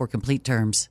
for complete terms.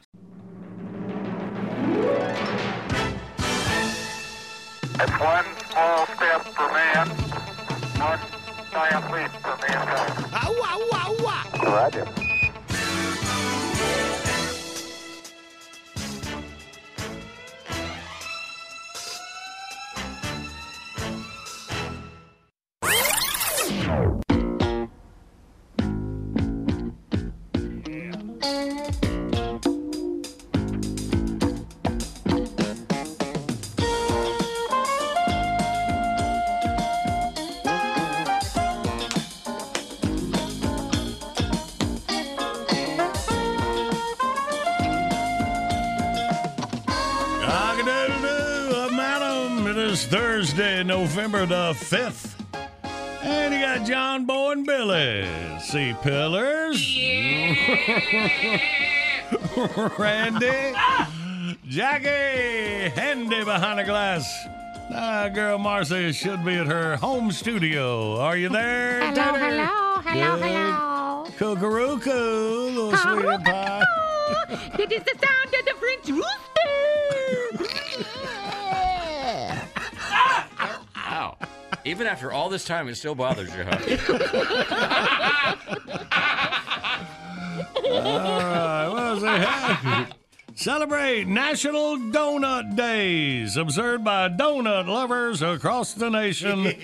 It's one small step for man, one giant leap for mankind. Roger. November the 5th. And you got John Boy and Billy. See pillars. Randy. Jackie. Handy behind the glass. Ah, girl Marcy should be at her home studio. Are you there? Hello, Tanner? hello, hello, Good. hello. Cuckoo, little sweetie pie. It is the sound of the French rooster. Wow. Even after all this time, it still bothers you, huh? Ah, all right, what was it? Celebrate National Donut Days, observed by donut lovers across the nation.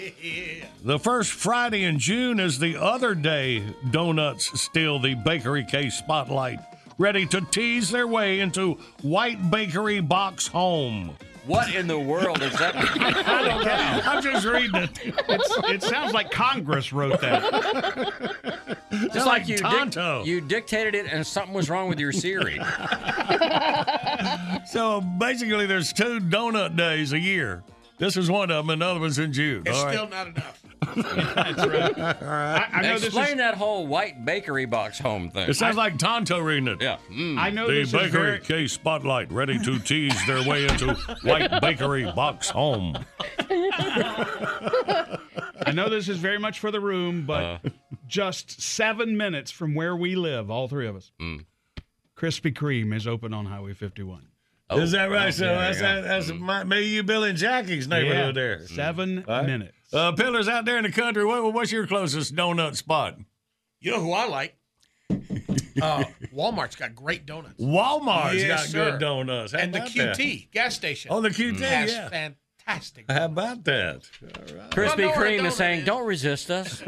The first Friday in June is the other day donuts steal the bakery case spotlight, ready to tease their way into White Bakery Box Home. What in the world is that? I don't know. I'm just reading it. It's, it sounds like Congress wrote that. It's It's like, like you, dic- Tonto. you dictated it and something was wrong with your Siri. So basically, there's two donut days a year. This is one of them, and the other one's in June. It's All right. still not enough. That's right. I, I know this Explain is. that whole white bakery box home thing. It sounds like Tonto reading it. yeah. Mm. I know The this is bakery very. case spotlight ready to tease their way into white bakery box home. I know this is very much for the room, but Uh. just seven minutes from where we live, all three of us, Mm. Krispy Kreme is open on Highway 51. Oh, is that right? oh, so that's yeah. that's my, me, you, Bill, and Jackie's neighborhood there. Seven All right. minutes. Uh, Pillars out there in the country. What, what's your closest donut spot? You know who I like? Uh, Walmart's got great donuts. Walmart's Yes, got sir. good donuts. How and the about that? QT gas station. Oh, the QT, has yeah. fantastic. How about that? All right. Krispy Well, no, Kreme no, is saying, it is. "Don't resist us."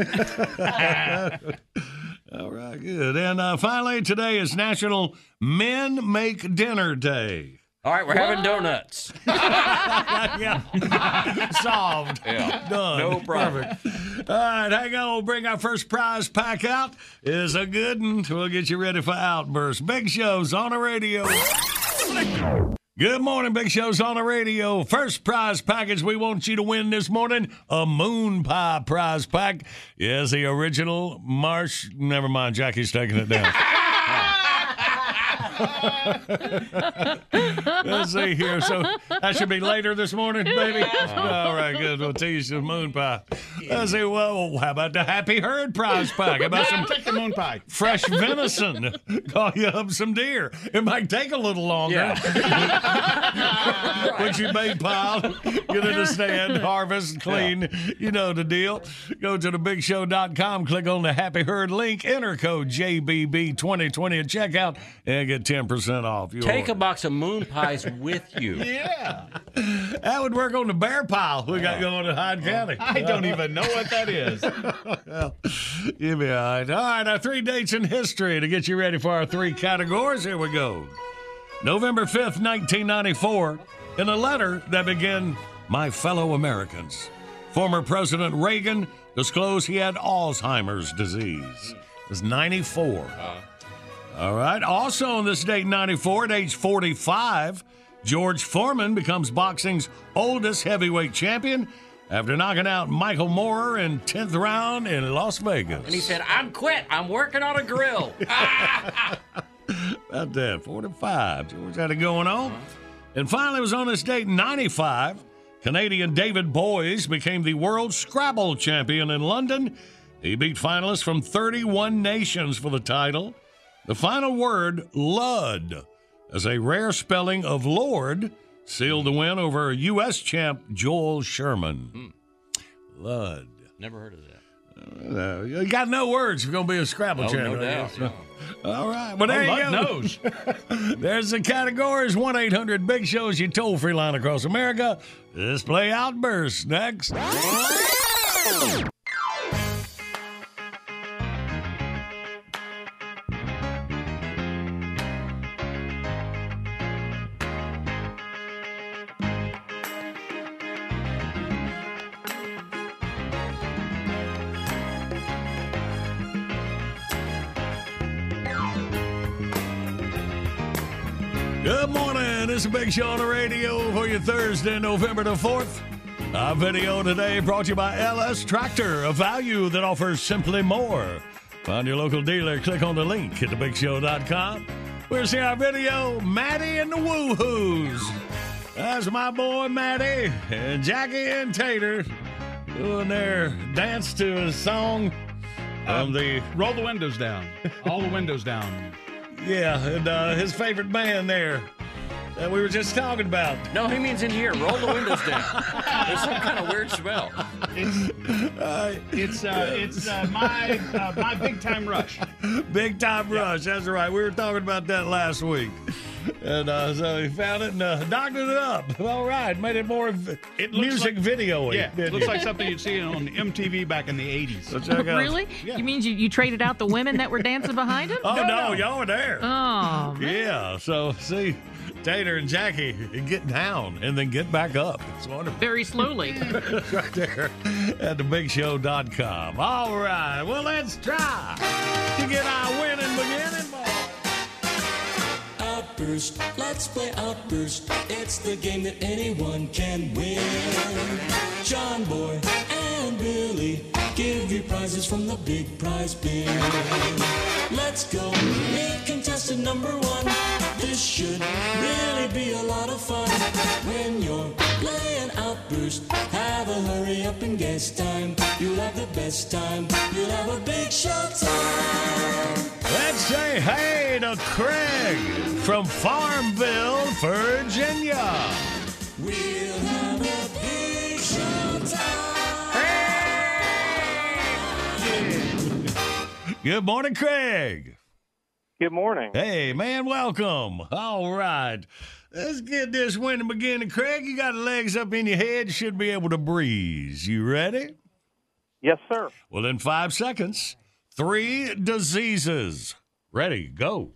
All right, good. And uh, finally, today is National Men Make Dinner Day. All right, we're having donuts. yeah. Solved. Yeah. Done. No problem. Perfect. All right, hang on. We'll bring our first prize pack out. Is a good one. We'll get you ready for Outburst. Big shows on the radio. Good morning, Big Show's on the radio. First prize package we want you to win this morning a moon pie prize pack. Yes, the original Marsh. Never mind, Jackie's taking it down. Let's see here. So that should be later this morning, baby. All right, good. We'll you some moon pie. Let's see. Well, how about the Happy Herd prize pack? How about some Take the moon pie. fresh venison? Call you up some deer. It might take a little longer. Put you bait pile, get in the stand, harvest, clean. You know the deal. Go to thebigshow.com, click on the Happy Herd link, enter code JBB2020 at checkout, and get 10% off. your Take a box of moon pies with you. Yeah. That would work on the bear pile we got going in Hyde County. I don't even know what that is. well, you'll be all right. All right, our three dates in history to get you ready for our three categories. Here we go. November 5th, 1994, in a letter that began, My fellow Americans, former President Reagan disclosed he had Alzheimer's disease. It was 94. Uh-huh. All right. Also on this date, 94, at age 45, George Foreman becomes boxing's oldest heavyweight champion after knocking out Michael Moorer in 10th round in Las Vegas. And he said, "I'm quit. I'm working on a grill." About that, 45. George had it going on. And finally, it was on this date, 95, Canadian David Boys became the world Scrabble champion in London. He beat finalists from 31 nations for the title. The final word, Lud, as a rare spelling of Lord, sealed the win over U.S. champ Joel Sherman. Lud. Never heard of that. Uh, you got no words. You're going to be a Scrabble Oh, champion. no doubt. yeah. All right. Well, there Oh, you go. knows. There's the categories 1 800 Big Shows, your toll free line across America. Let's play Outburst next. Is Big Show on the radio for your Thursday, November the 4th. Our video today brought to you by LS Tractor, a value that offers simply more. Find your local dealer. Click on the link at thebigshow.com. We'll see our video, Maddie and the Woohoos. That's my boy Maddie and Jackie and Tater doing their dance to a song from the Roll the windows down. All the windows down. yeah, and uh, his favorite band there that we were just talking about. No, he means in here. Roll the windows down. There's some kind of weird smell. It's it's uh, it's uh, my uh, my big time rush. Big Time Rush. That's right. We were talking about that last week. And uh, so he found it and uh, doctored it up. All right. Made it more v- It music like- video Yeah, it looks like something you'd see on MTV back in the '80s. So check out. Really? You mean you, you traded out the women that were dancing behind him? Oh, no, no. y'all were there. Oh, man. yeah. So, see, Tater and Jackie get down and then get back up. It's wonderful. very slowly. It's right there at thebigshow.com. All right. Well, let's try to get our winning beginning, boy. Outburst, let's play Outburst. It's the game that anyone can win. John Boy and Billy give you prizes from the big prize bin. Let's go meet contestant number one. This should really be a lot of fun. When you're playing Outburst, have a hurry up and guess time. You'll have the best time. You'll have a big show time. Let's say hey to Craig from Farmville, Virginia. We'll have a big show Good morning, Craig. Good morning. Hey, man, welcome. All right. Let's get this winning beginning. Craig, you got legs up in your head. You should be able to breeze. You ready? Yes, sir. Well, in five seconds, three diseases. Ready, go.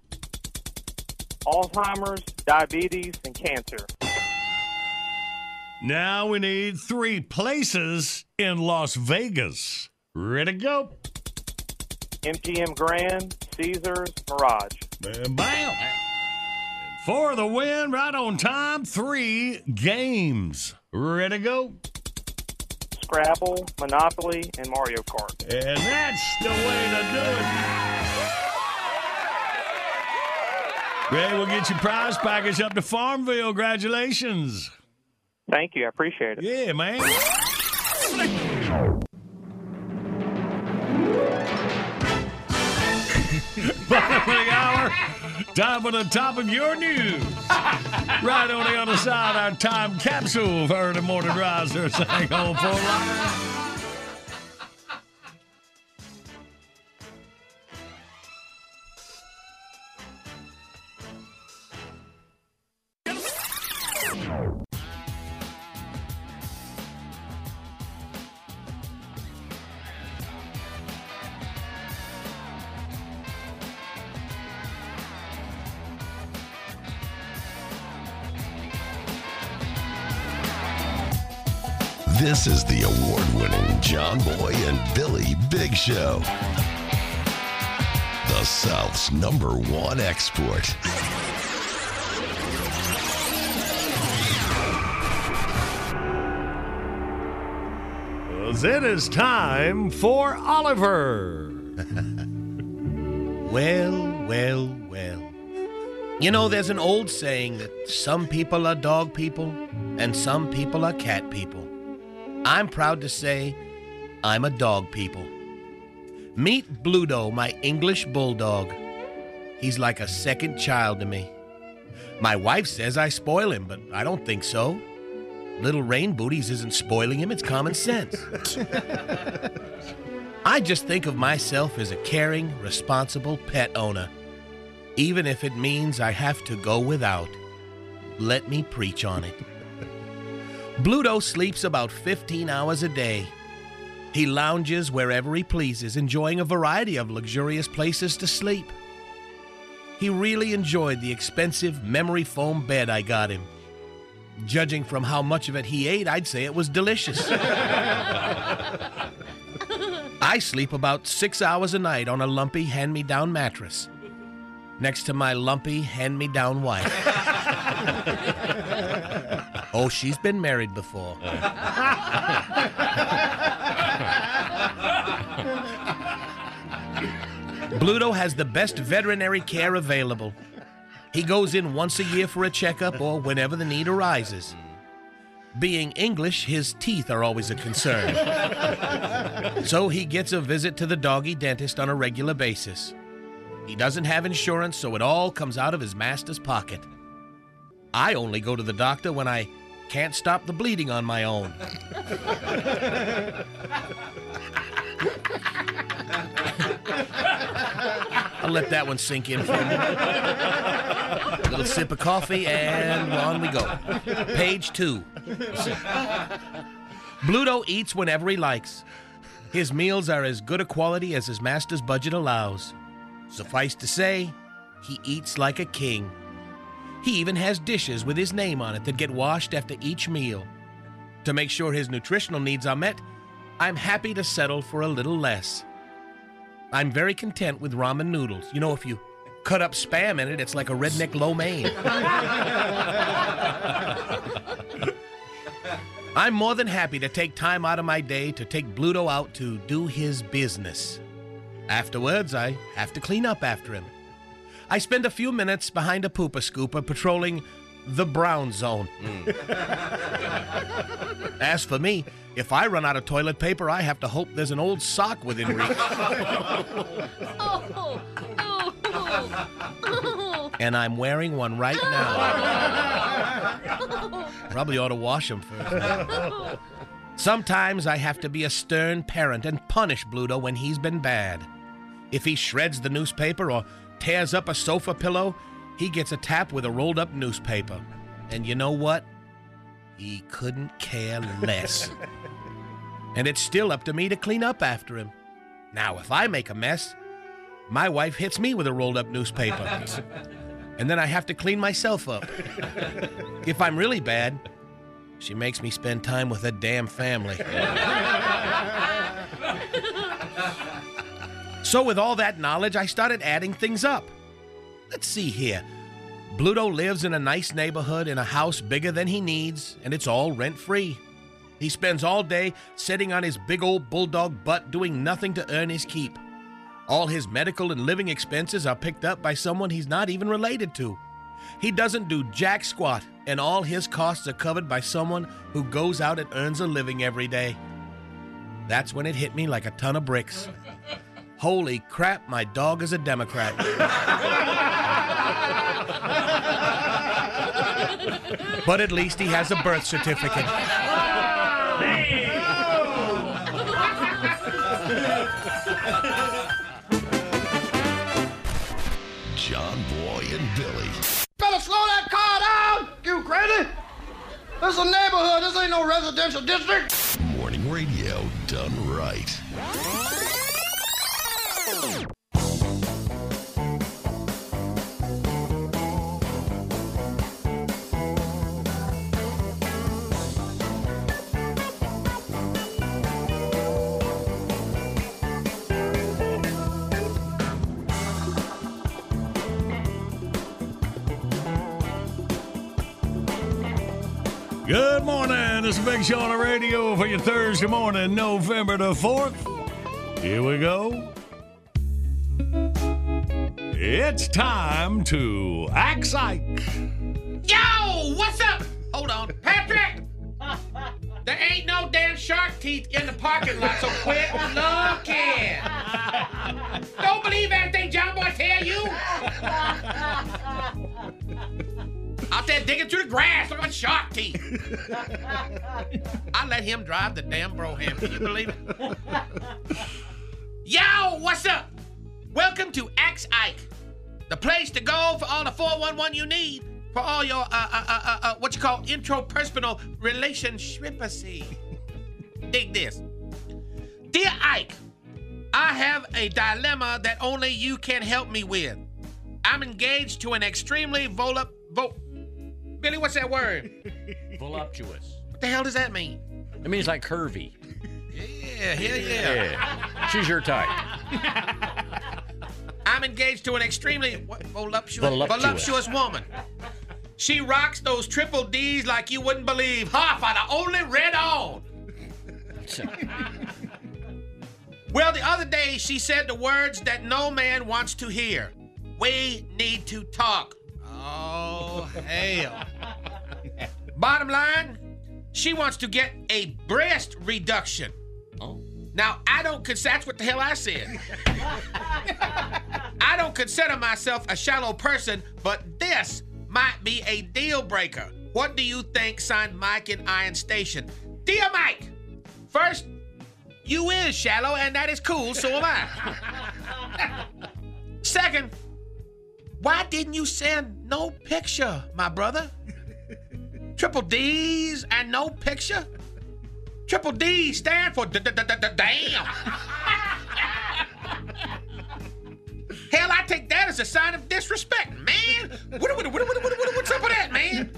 Alzheimer's, diabetes, and cancer. Now we need three places in Las Vegas. Ready, go. MGM Grand, Caesars, Mirage. Bam, bam. For the win, right on time, three games. Ready, to go. Scrabble, Monopoly, and Mario Kart. And that's the way to do it. Ray, we'll get your prize package up to Farmville. Congratulations. Thank you. I appreciate it. Yeah, man. Bottom of the hour. Time for the top of your news. right on the other side, our time capsule for the morning riser. Hang on for a line. This is the award winning John Boy and Billy Big Show. The South's number one export. It is time for Oliver. Well, well, well. You know, there's an old saying that some people are dog people and some people are cat people. I'm proud to say I'm a dog people. Meet Bluto, my English bulldog. He's like a second child to me. My wife says I spoil him, but I don't think so. Little Rain Booties isn't spoiling him, it's common sense. I just think of myself as a caring, responsible pet owner, even if it means I have to go without. Let me preach on it. Bluto sleeps about 15 hours a day. He lounges wherever he pleases, enjoying a variety of luxurious places to sleep. He really enjoyed the expensive memory foam bed I got him. Judging from how much of it he ate, I'd say it was delicious. I sleep about six hours a night on a lumpy hand me down mattress next to my lumpy hand me down wife. oh, she's been married before. Bluto has the best veterinary care available. He goes in once a year for a checkup or whenever the need arises. Being English, his teeth are always a concern. so he gets a visit to the doggy dentist on a regular basis. He doesn't have insurance, so it all comes out of his master's pocket. I only go to the doctor when I can't stop the bleeding on my own. I'll let that one sink in for a little sip of coffee, and on we go. Page two. Bluto eats whenever he likes. His meals are as good a quality as his master's budget allows. Suffice to say, he eats like a king. He even has dishes with his name on it that get washed after each meal. To make sure his nutritional needs are met, I'm happy to settle for a little less. I'm very content with ramen noodles. You know, if you cut up spam in it, it's like a redneck lo mein. I'm more than happy to take time out of my day to take Bluto out to do his business. Afterwards, I have to clean up after him. I spend a few minutes behind a pooper scooper patrolling the brown zone. Hmm. As for me, if I run out of toilet paper, I have to hope there's an old sock within reach. and I'm wearing one right now. Probably ought to wash them first. Sometimes I have to be a stern parent and punish Bluto when he's been bad. If he shreds the newspaper or tears up a sofa pillow, he gets a tap with a rolled up newspaper. And you know what? He couldn't care less. and it's still up to me to clean up after him. Now, if I make a mess, my wife hits me with a rolled up newspaper. and then I have to clean myself up. if I'm really bad, she makes me spend time with her damn family. So, with all that knowledge, I started adding things up. Let's see here. Bluto lives in a nice neighborhood in a house bigger than he needs, and it's all rent free. He spends all day sitting on his big old bulldog butt doing nothing to earn his keep. All his medical and living expenses are picked up by someone he's not even related to. He doesn't do jack squat, and all his costs are covered by someone who goes out and earns a living every day. That's when it hit me like a ton of bricks. Holy crap, my dog is a Democrat. but at least he has a birth certificate. John Boy and Billy. Better slow that car down, you crazy! This is a neighborhood, this ain't no residential district! Morning radio done right. Good morning. This is Big Show on the radio for your Thursday morning, November the 4th. Here we go. It's time to act psych. Yo, what's up? Hold on. Patrick! There ain't no damn shark teeth in the parking lot, so quit looking. Don't believe everything John Boy tell you. Out there digging through the grass, looking at shark teeth. I let him drive the damn Brougham. Can you believe it? Yo, what's up? Welcome to Ask Ike, the place to go for all the 411 you need for all your uh uh uh uh, uh what you call intrapersonal relationshipacy. Dig this, dear Ike. I have a dilemma that only you can help me with. I'm engaged to an extremely volup vo- Billy, what's that word? Voluptuous. What the hell does that mean? It means like curvy. Yeah, hell yeah. Yeah. She's your type. I'm engaged to an extremely what, voluptuous, Voluptuous. voluptuous woman. She rocks those triple D's like you wouldn't believe. Half are the only red on. well, the other day she said the words that no man wants to hear. We need to talk. Oh, hell. Bottom line, she wants to get a breast reduction. Now, I don't consider, that's what the hell I said. I don't consider myself a shallow person, but this might be a deal breaker. What do you think? Signed Mike in Iron Station. Dear Mike, first, you is shallow, and that is cool, so am I. Second, why didn't you send no picture, my brother? Triple D's and no picture? Triple D stand for damn. Hell, I take that as a sign of disrespect, man. What, what, what, what's up with that, man?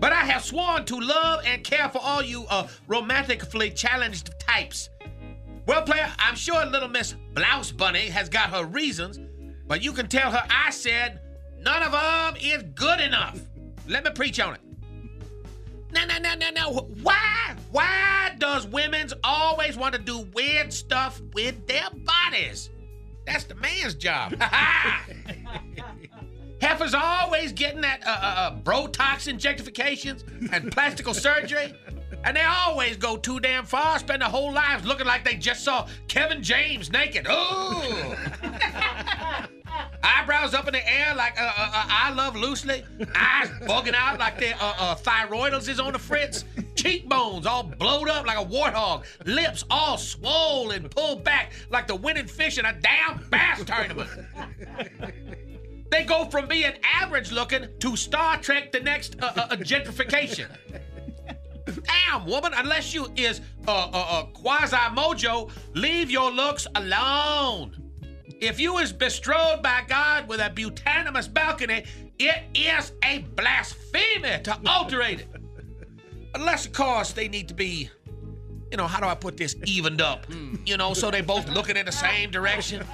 But I have sworn to love and care for all you uh, romantically challenged types. Well, player, I'm sure little Miss Blouse Bunny has got her reasons, but you can tell her I said none of them is good enough. Let me preach on it. No, no, no, no, no. Why? Why does women's always want to do weird stuff with their bodies? That's the man's job. Heifers always getting that uh, uh, uh, Botox injectifications and plastical surgery. And they always go too damn far, spend their whole lives looking like they just saw Kevin James naked. Ooh! Eyebrows up in the air like uh, uh, uh, I Love Lucy. Eyes bugging out like their uh, uh, thyroidals is on the fritz. Cheekbones all blowed up like a warthog. Lips all swollen, and pulled back like the winning fish in a damn bass tournament. They go from being average looking to Star Trek the next uh, gentrification. Damn, woman, unless you is uh, uh, uh, quasi mojo, leave your looks alone. If you is bestrode by God with a butanimous balcony, it is a blasphemy to alterate it. Unless, of course, they need to be, you know, how do I put this, evened up? You know, so they both looking in the same direction.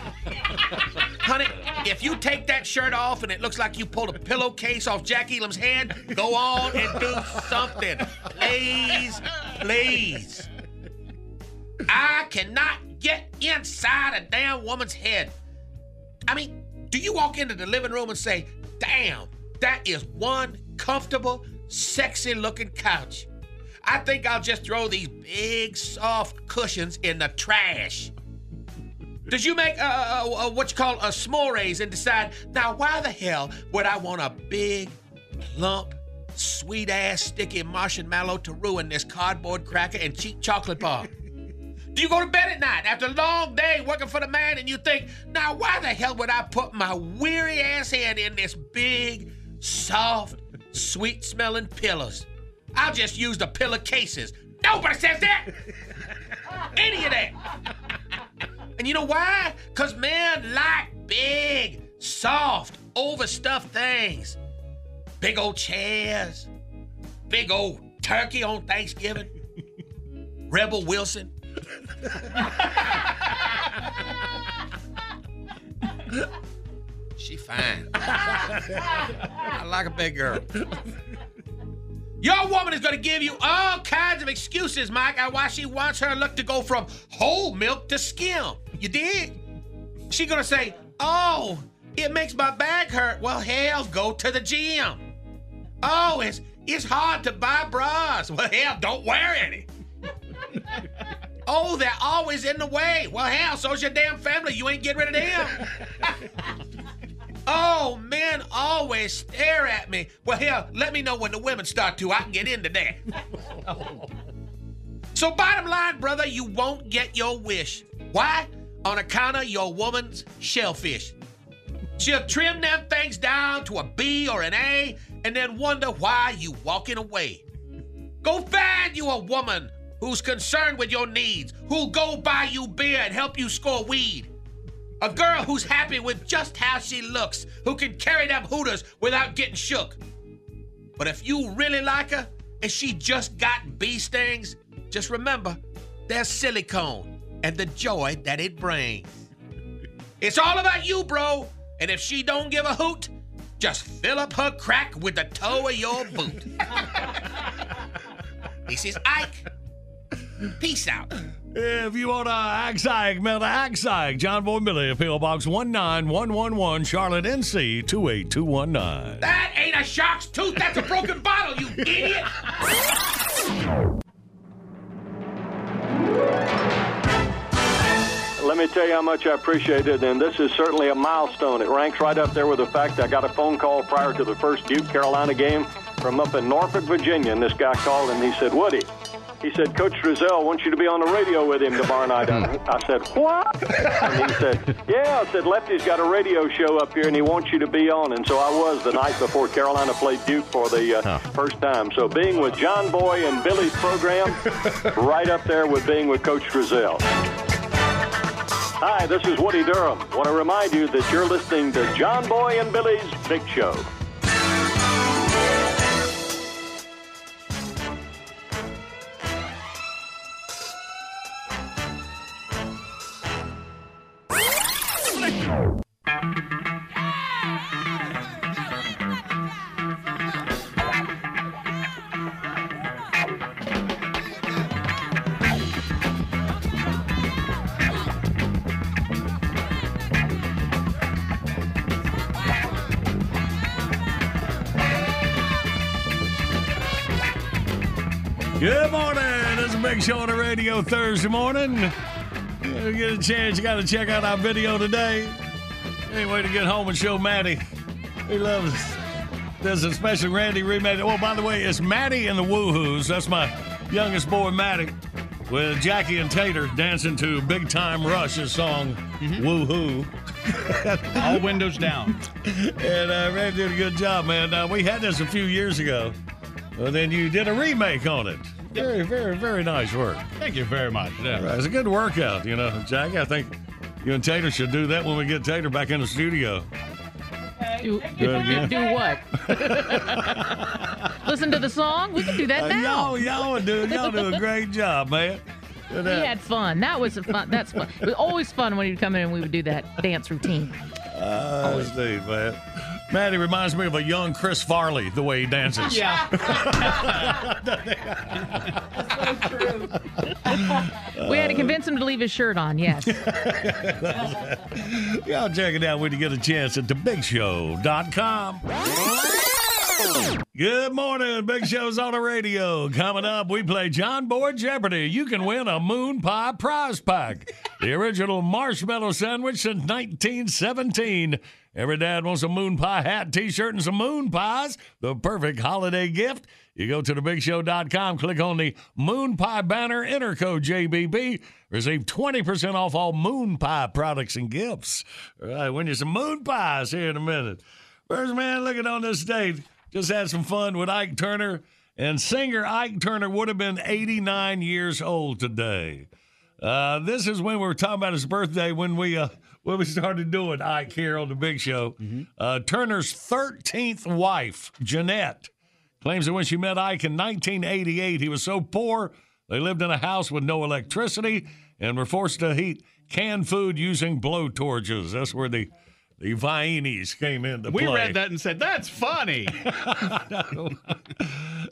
Honey, if you take that shirt off and it looks like you pulled a pillowcase off Jack Elam's head, go on and do something. Please, please. I cannot get inside a damn woman's head. I mean, do you walk into the living room and say, damn, that is one comfortable, sexy looking couch? I think I'll just throw these big, soft cushions in the trash. Did you make uh, uh, uh, what you call a s'mores and decide, now why the hell would I want a big, plump, sweet ass, sticky marshmallow to ruin this cardboard cracker and cheap chocolate bar? Do you go to bed at night after a long day working for the man and you think, now why the hell would I put my weary ass head in this big, soft, sweet smelling pillows? I'll just use the pillow cases. Nobody says that! Any of that! And you know why? Because men like big, soft, overstuffed things. Big old chairs, big old turkey on Thanksgiving, Rebel Wilson. she fine. I like a big girl. Your woman is going to give you all kinds of excuses, Mike, on why she wants her look to go from whole milk to skim. You dig? She going to say, "Oh, it makes my back hurt." Well, hell, go to the gym. Oh, it's it's hard to buy bras. Well, hell, don't wear any. oh, they're always in the way. Well, hell, so's your damn family. You ain't getting rid of them. Oh, men always stare at me. Well, hell, let me know when the women start to. I can get into that. so, bottom line, brother, you won't get your wish. Why? On account of your woman's shellfish. She'll trim them things down to a B or an A and then wonder why you walking away. Go find you a woman who's concerned with your needs, who'll go buy you beer and help you score weed. A girl who's happy with just how she looks, who can carry them hooters without getting shook. But if you really like her and she just got bee stings, just remember there's silicone and the joy that it brings. It's all about you, bro. And if she don't give a hoot, just fill up her crack with the toe of your boot. this is Ike. Peace out. If you want a Axag, mail to Axag, John Boy Billy, P.O. Box 19111, Charlotte, NC 28219. That ain't a shark's tooth, that's a broken bottle, you idiot! Let me tell you how much I appreciate it, and this is certainly a milestone. It ranks right up there with the fact I got a phone call prior to the first Duke Carolina game from up in Norfolk, Virginia, and this guy called and he said, Woody, he said, Coach Driesell wants you to be on the radio with him tomorrow night. I said, What? And he said, Yeah. I said, Lefty's got a radio show up here and he wants you to be on. And so I was the night before Carolina played Duke for the uh, first time. So being with John Boy and Billy's program, right up there with being with Coach Driesell. Hi, this is Woody Durham. Want to remind you that you're listening to John Boy and Billy's Big Show. Show on the radio Thursday morning. You get a chance, you got to check out our video today. Can't wait to get home and show Maddie. He loves this, special Randy remade. Oh, by the way, it's Maddie and the Woohoos. That's my youngest boy, Maddie. with Jackie and Tater dancing to Big Time Rush's song Woo Hoo. All windows down. And uh, Red did a good job, man. Uh, we had this a few years ago. Well, then you did a remake on it. Very, very, very nice work. Thank you very much. Yeah. Right, It's a good workout, you know. Jackie, I think you and Tater should do that when we get Tater back in the studio. Do, Do do what? Listen to the song? We can do that Uh, now. y'all, y'all do, y'all do a great job, man. And, We uh, had fun. That was a fun. That's fun. It was always fun when he'd come in and we would do that dance routine. Uh, Steve, man. Maddie reminds me of a young Chris Farley, the way he dances. Yeah. We had to convince him to leave his shirt on. Yes. Y'all check it out when you get a chance at thebigshow.com. Good morning. Big Show's on the radio. Coming up, we play John Boy Jeopardy. You can win a moon pie prize pack. The original marshmallow sandwich since 1917. Every dad wants a moon pie hat, t shirt, and some moon pies. The perfect holiday gift. You go to thebigshow.com, click on the Moon Pie banner, enter code JBB, receive 20% off all Moon Pie products and gifts. All right, win you some Moon Pies here in a minute. First man looking on this stage, just had some fun with Ike Turner, and singer Ike Turner would have been 89 years old today. Uh, this is when we were talking about his birthday when we uh, when we started doing Ike here on the Big Show. Uh, Turner's 13th wife, Jeanette, claims that when she met Ike in 1988, he was so poor they lived in a house with no electricity and were forced to heat canned food using blow torches. That's where the the Viennese came into We play. We read that and said, that's funny.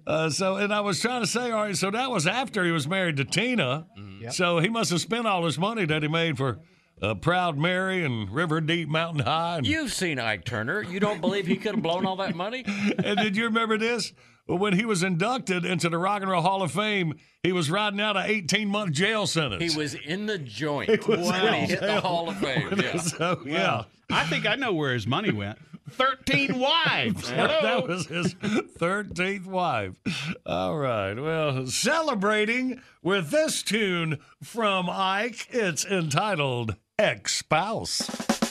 Uh, so, and I was trying to say, all right, so that was after he was married to Tina. So he must have spent all his money that he made for uh, Proud Mary and River Deep Mountain High. And, You've seen Ike Turner. You don't believe he could have blown all that money? and did you remember this? Well, when he was inducted into the Rock and Roll Hall of Fame, he was riding out an 18 month jail sentence. He was in the joint He was when in he hit the. Hall of Fame. Yeah. So, yeah. I think I know where his money went. 13 wives. Hello. that was his 13th wife. All right. Well, celebrating with this tune from Ike, it's entitled Ex Spouse.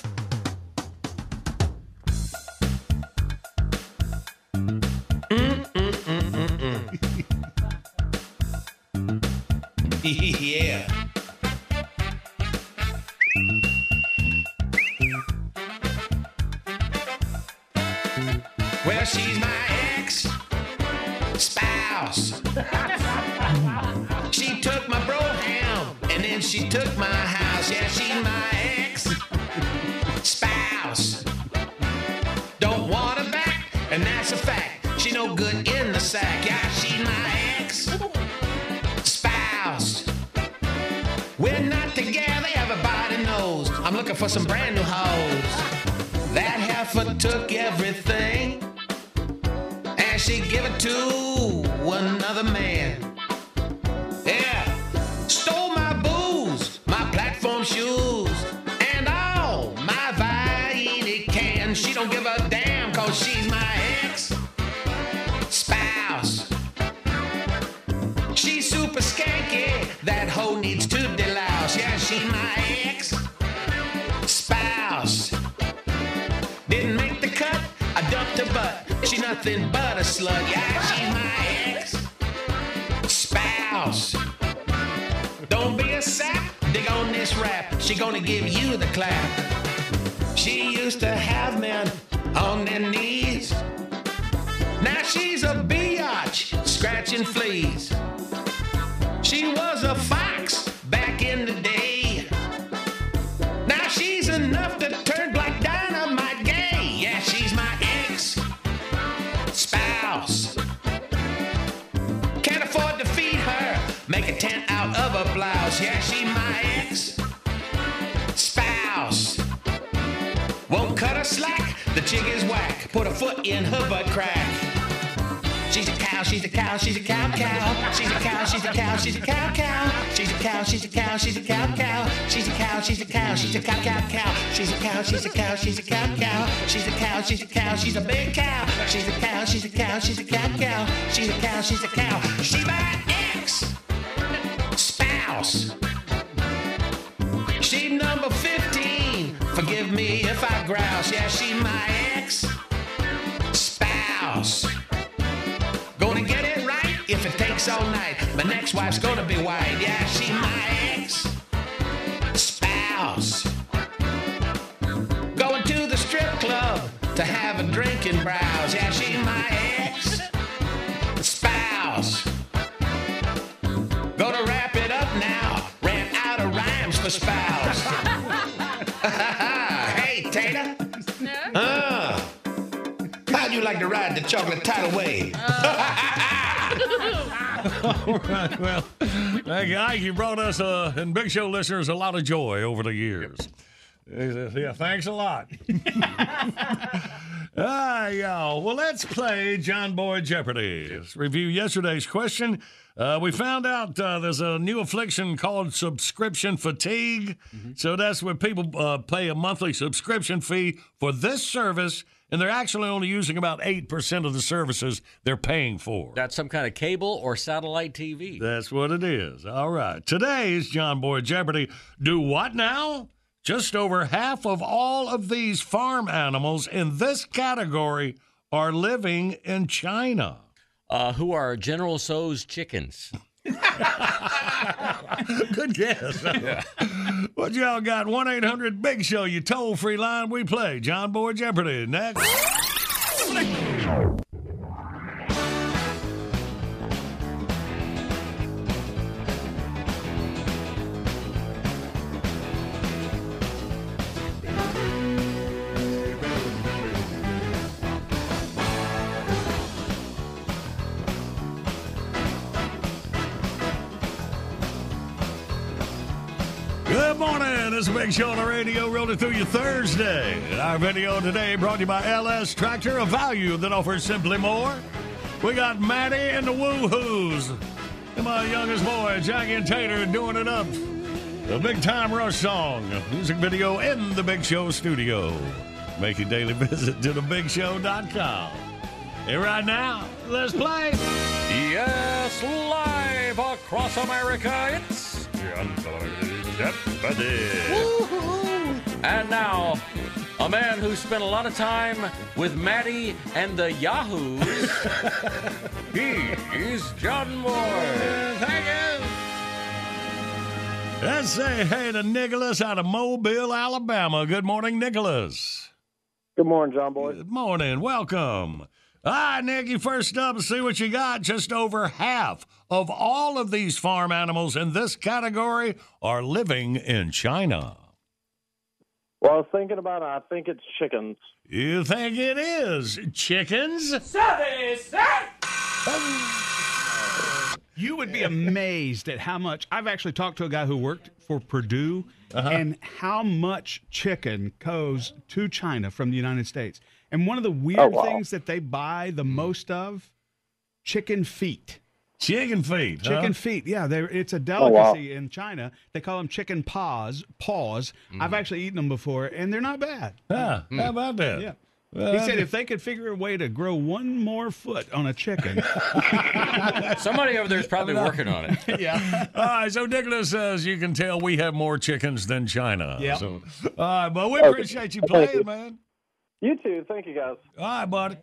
Looking for some brand new hoes. That heifer took everything, and she give it to nothing but a slut. Yeah, she's my ex spouse. Don't be a sap. Dig on this rap. She gonna give you the clap. She used to have men on their knees. Now she's a biatch, scratching fleas. She was a fox the chick is whack. Put a foot in her butt crack. She's a cow, she's a cow, she's a cow cow. She's a cow, she's a cow, she's a cow cow. She's a cow, she's a cow, she's a cow cow. She's a cow, she's a cow, she's a cow cow cow. She's a cow, she's a cow, she's a cow cow. She's a cow, she's a cow, she's a big cow. She's a cow, she's a cow, she's a cow cow. She's a cow, she's a cow. She my ex spouse. spouse. She number 15. Forgive me if I grouse. Yeah, she my ex spouse. Gonna get it right if it takes all night. My next wife's gonna be white. Yeah, she my ex spouse. Going to the strip club to have a drink and browse. Yeah, she my ex spouse. Gonna wrap it up now. Ran out of rhymes for spouse. Like to ride the chocolate tidal wave? All right, well, thank you, Ike. You brought us uh, and Big Show listeners a lot of joy over the years. Yeah, thanks a lot. Ah, y'all. Well, let's play John Boy Jeopardy. Let's review yesterday's question. Uh, we found out uh, there's a new affliction called subscription fatigue. So that's where people uh, pay a monthly subscription fee for this service, and they're actually only using about 8% of the services they're paying for. That's some kind of cable or satellite TV. That's what it is. All right. Today's John Boy Jeopardy. Do what now? Just over half of all of these farm animals in this category are living in China. Uh, who are General Tso's chickens? Good guess. What y'all got? 1 800 Big Show, you toll free line. We play John Boy Jeopardy. Next. Morning. This is Big Show on the radio, rolling through you Thursday. Our video today brought to you by LS Tractor, a value that offers simply more. We got Maddie and the Woohoos. And my youngest boy, Jackie and Tater, doing it up. The Big Time Rush song, music video in the Big Show studio. Make your daily visit to thebigshow.com. And right now, let's play. Yes, live across America, it's Jeopardy. And now, a man who spent a lot of time with Maddie and the Yahoos. he is John Boy. Thank you. Let's say hey to Nicholas out of Mobile, Alabama. Good morning, Nicholas. Good morning, John Boy. Good morning. Welcome. All right, Nicky, first up, see what you got. Just over half of all of these farm animals in this category are living in China. Well, I was thinking about it. I think it's chickens. You think it is chickens? You would be amazed at how much. I've actually talked to a guy who worked for Perdue uh-huh. and how much chicken goes to China from the United States. And one of the weird oh, wow. things that they buy the hmm. most of chicken feet. Chicken feet. huh? Chicken feet, yeah, they're, it's a oh, wow. delicacy in China. They call them chicken paws. Paws. Hmm. I've actually eaten them before, and they're not bad. Huh, hmm. How about that? Yeah. Well, He said if they could figure a way to grow one more foot on a chicken, Somebody over there is probably working on it. yeah. All right, so Nicholas says you can tell we have more chickens than China. Yep. So, all right, but we Okay. appreciate you playing, you. man. You too. Thank you, guys. All right, buddy.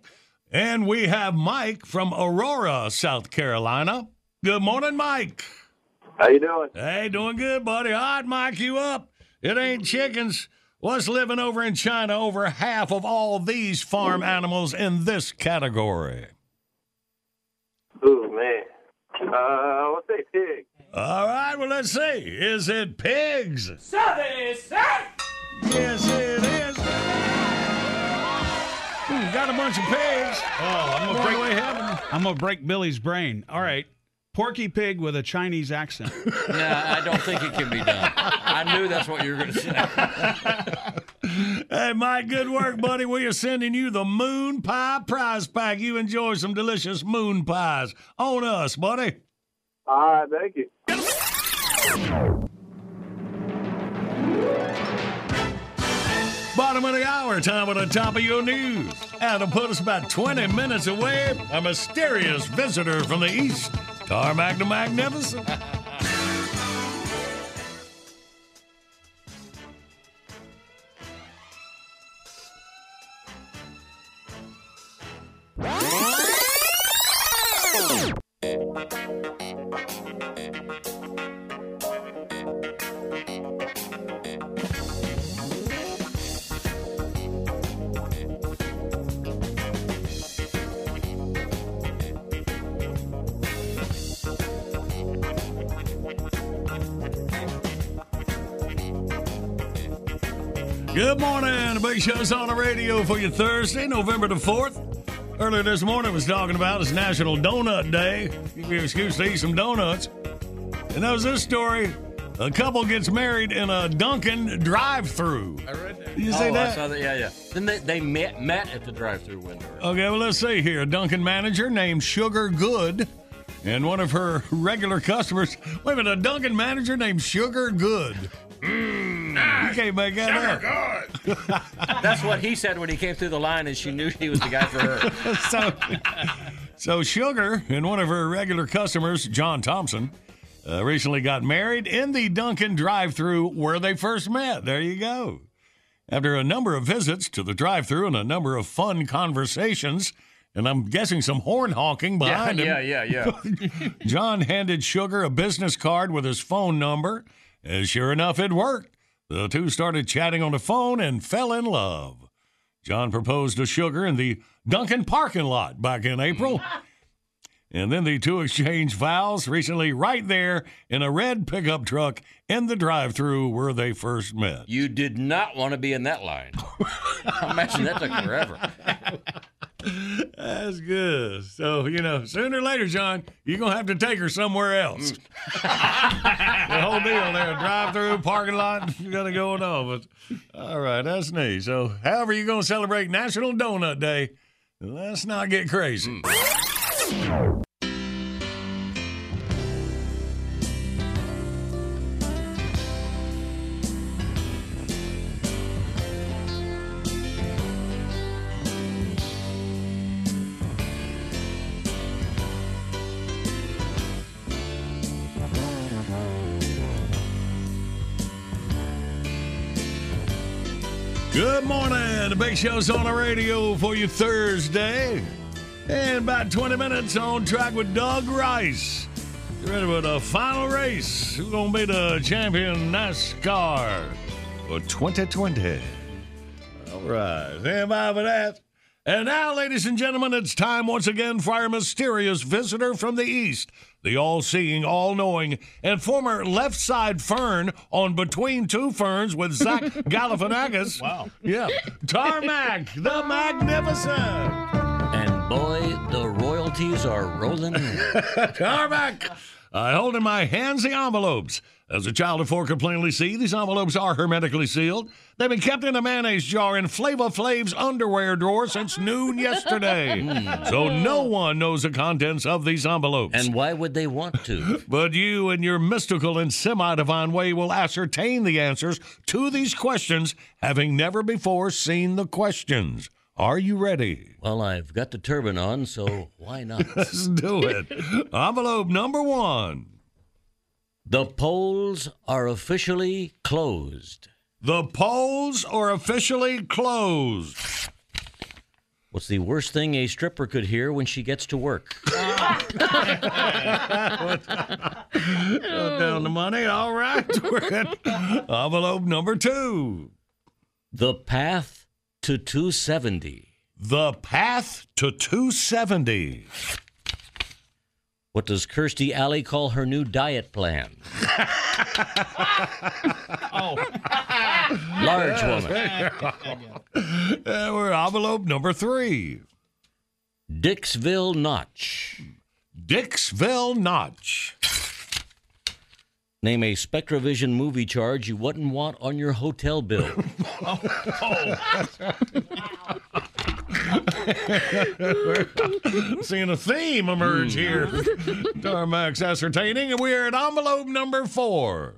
And we have Mike from Aurora, South Carolina. Good morning, Mike. How you doing? Hey, doing good, buddy. All right, Mike, you up? It ain't chickens. What's living over in China? Over half of all these farm animals in this category. Ooh, man. Uh, let's say pig. All right, well, let's see. Is it pigs? Yes, it is. Hmm, got a bunch of pigs. Oh, I'm Going gonna away break. heaven. I'm gonna break Billy's brain. All right, Porky Pig with a Chinese accent. Nah, I don't think it can be done. I knew that's what you were going to say. Hey, Mike, good work, buddy. We are sending you the Moon Pie Prize Pack. You enjoy some delicious moon pies. On us, buddy. All right, thank you. Bottom of the hour, time on the top of your news. And to put us about 20 minutes away, a mysterious visitor from the east, Tarmac the Magnificent. What? Good morning. The Big Show's on the radio for you Thursday, November the 4th. Earlier this morning was talking about it's National Donut Day. Give you an excuse to eat some donuts. And there was this story. A couple gets married in a Dunkin' drive-through. I read that. You oh, see I that? saw that. Yeah, yeah. Then they, they met, met at the drive-through window. Okay, well, let's see here. A Dunkin' manager named Sugar Good and one of her regular customers. Wait a minute, a Dunkin' manager named Sugar Good. Mm, you can't make that up. That's what he said when he came through the line, and she knew he was the guy for her. so, so Sugar and one of her regular customers, John Thompson, uh, recently got married in the Dunkin' drive-through where they first met. There you go. After a number of visits to the drive-through and a number of fun conversations, and I'm guessing some horn honking behind yeah, him. yeah, yeah, yeah. John handed Sugar a business card with his phone number, and sure enough, it worked. The two started chatting on the phone and fell in love. John proposed to Sugar in the Dunkin' parking lot back in April. And then the two exchanged vows recently right there in a red pickup truck in the drive through where they first met. You did not want to be in that line. Imagine that took forever. That's good. So, you know, sooner or later, John, you're going to have to take her somewhere else. the whole deal there drive through, parking lot, you got to go on. But, all right, that's neat. So, however, you're going to celebrate National Donut Day, let's not get crazy. Hmm. Good morning. The Big Show's on the radio for you Thursday. And about 20 minutes on track with Doug Rice. You ready for the final race? Who's going to be the champion NASCAR for 2020? All right. Stand by for that. And now, ladies and gentlemen, it's time once again for our mysterious visitor from the East, the all seeing, all knowing, and former left side fern on Between Two Ferns with Zach Galifianakis. Wow. Yeah. Tarmac, the Magnificent. And boy, the royalties are rolling in. Tarmac. I hold in my hands the envelopes. As a child of four could plainly see, these envelopes are hermetically sealed. They've been kept in a mayonnaise jar in Flava Flav's underwear drawer since noon yesterday. Hmm. so no one knows the contents of these envelopes. And why would they want to? But you, in your mystical and semi divine way, will ascertain the answers to these questions, having never before seen the questions. Are you ready? Well, I've got the turban on, so why not? Let's do it. Envelope number one. The polls are officially closed. The polls are officially closed. What's the worst thing a stripper could hear when she gets to work? Down the money. All right. We're at envelope number two. The path to 270. The path to 270. What does Kirstie Alley call her new diet plan? oh. Large woman. Uh, we're envelope number three. Dixville Notch. Dixville Notch. Name a Spectravision movie charge you wouldn't want on your hotel bill. Seeing a theme emerge hmm. here. Tarmac's ascertaining, and we're at envelope number four.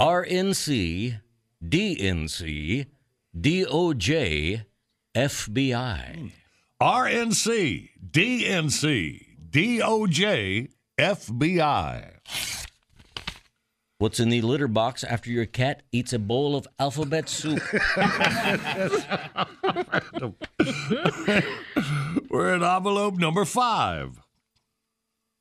RNC, DNC, DOJ, FBI. RNC, DNC, DOJ, FBI. What's in the litter box after your cat eats a bowl of alphabet soup? We're at envelope number five.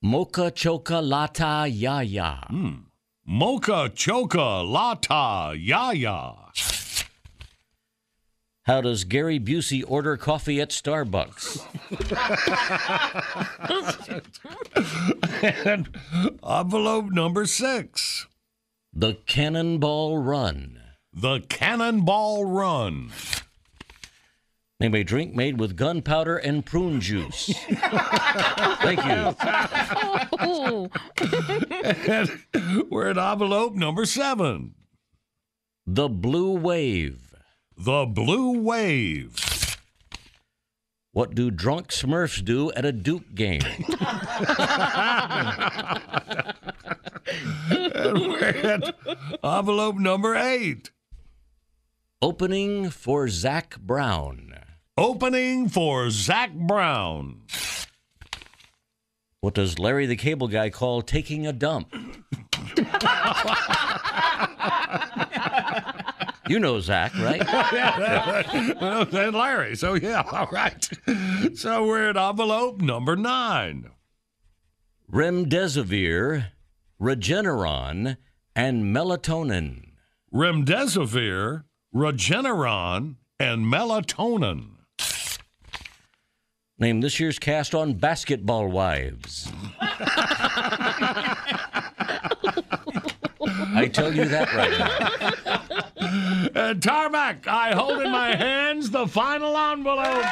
Mocha choca lata yaya. Mm. Mocha choca lata yaya. How does Gary Busey order coffee at Starbucks? and envelope number six. The Cannonball Run. the Cannonball Run. Name a drink made with gunpowder and prune juice. Thank you. and we're at envelope number seven. The Blue Wave. The Blue Wave. What do drunk Smurfs do at a Duke game? and we're at envelope number eight. Opening for Zac Brown. Opening for Zac Brown. What does Larry the Cable Guy call taking a dump? you know Zach, right? yeah, well, and Larry. So, yeah, all right. So, we're at envelope number nine. Remdesivir, Regeneron, and melatonin. Remdesivir, Regeneron, and melatonin. Name this year's cast on Basketball Wives. I tell you that right now. And Tarmac, I hold in my hands the final envelope.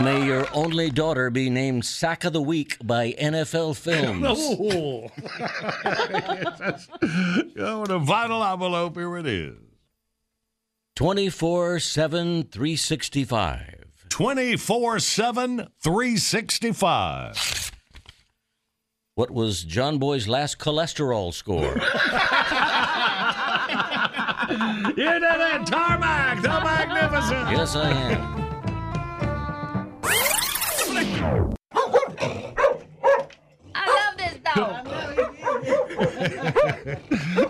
May your only daughter be named Sack of the Week by NFL Films. oh, oh the final envelope, here it is. 24 7 365. 24 7 365. What was John Boy's last cholesterol score? you did it, Tarmac, the Magnificent. yes, I am.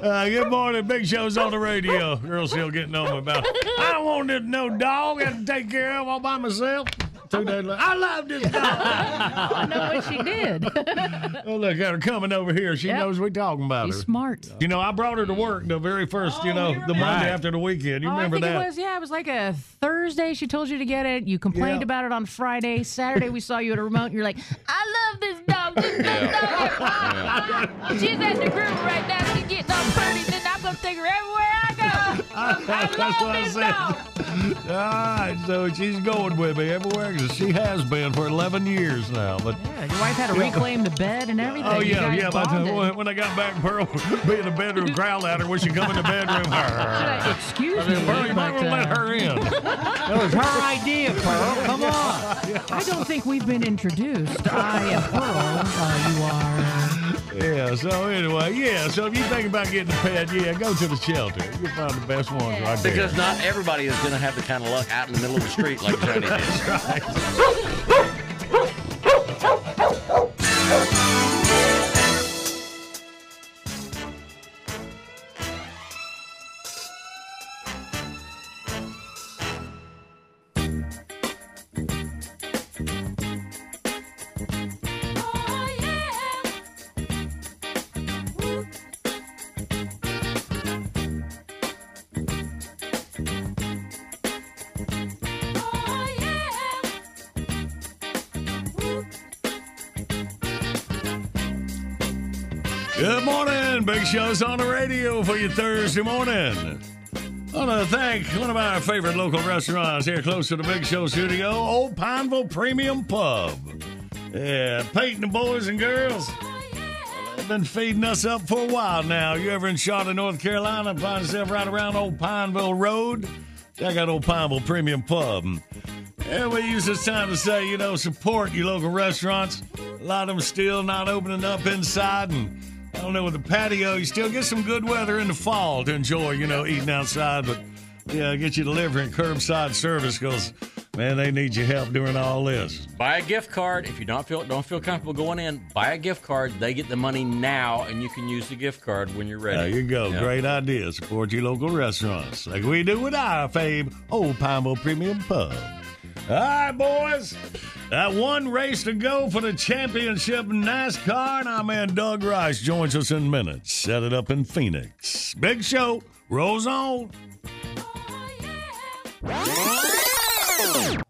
Uh, good morning. Big Show's on the radio. Girl still getting on me about I don't want this no dog. I have to take care of all by myself. Two days later, I love this dog. I know what she did. oh, look at her coming over here. She Yep. knows we're talking about She's her. smart. You know, I brought her to work the very first, you know, the Monday after the weekend. You oh, remember I think that? it was yeah, it was like a Thursday. She told you to get it. You complained Yeah. about it on Friday. Saturday we saw you at a remote. and You're like, I love this This little dog. She's at the group right now. She's getting all pretty. Then I'm gonna take her everywhere. I That's what I said. All right, so she's going with me everywhere 'cause she has been for 11 years now. But Yeah, your wife had to reclaim the bed and everything. Oh yeah, yeah. But when I got back, Pearl be in the bedroom, growl at her when she come in the bedroom. I- excuse I said, me, Pearl, you might want to let her in. That was her idea, Pearl. Come on. I don't think we've been introduced. I am Pearl. Uh, you are. Yeah. So anyway, yeah. So if you think about getting a pet, yeah, go to the shelter. You'll find the best ones right there. Because not everybody is going to have the kind of luck out in the middle of the street like Johnny did. That's right. Show's on the radio for you Thursday morning. I want to thank one of our favorite local restaurants here close to the Big Show studio, Old Pineville Premium Pub. Yeah, Peyton the boys and girls, they've been feeding us up for a while now. You ever in Charlotte, North Carolina, find yourself right around Old Pineville Road? Check out Old Pineville Premium Pub. And we use this time to say, you know, support your local restaurants. A lot of them still not opening up inside, and I don't know with the patio, you still get some good weather in the fall to enjoy, you know, eating outside. But yeah, get you delivering curbside service because man, they need your help during all this. Buy a gift card. If you don't feel don't feel comfortable going in, buy a gift card. They get the money now, and you can use the gift card when you're ready. There you go. Yeah. Great idea. Support your local restaurants like we do with our fave Old Pineville Premium Pub. All right, boys. That one race to go for the championship in NASCAR, and our man Doug Rice joins us in minutes. Set it up in Phoenix. Big show rolls on. Oh,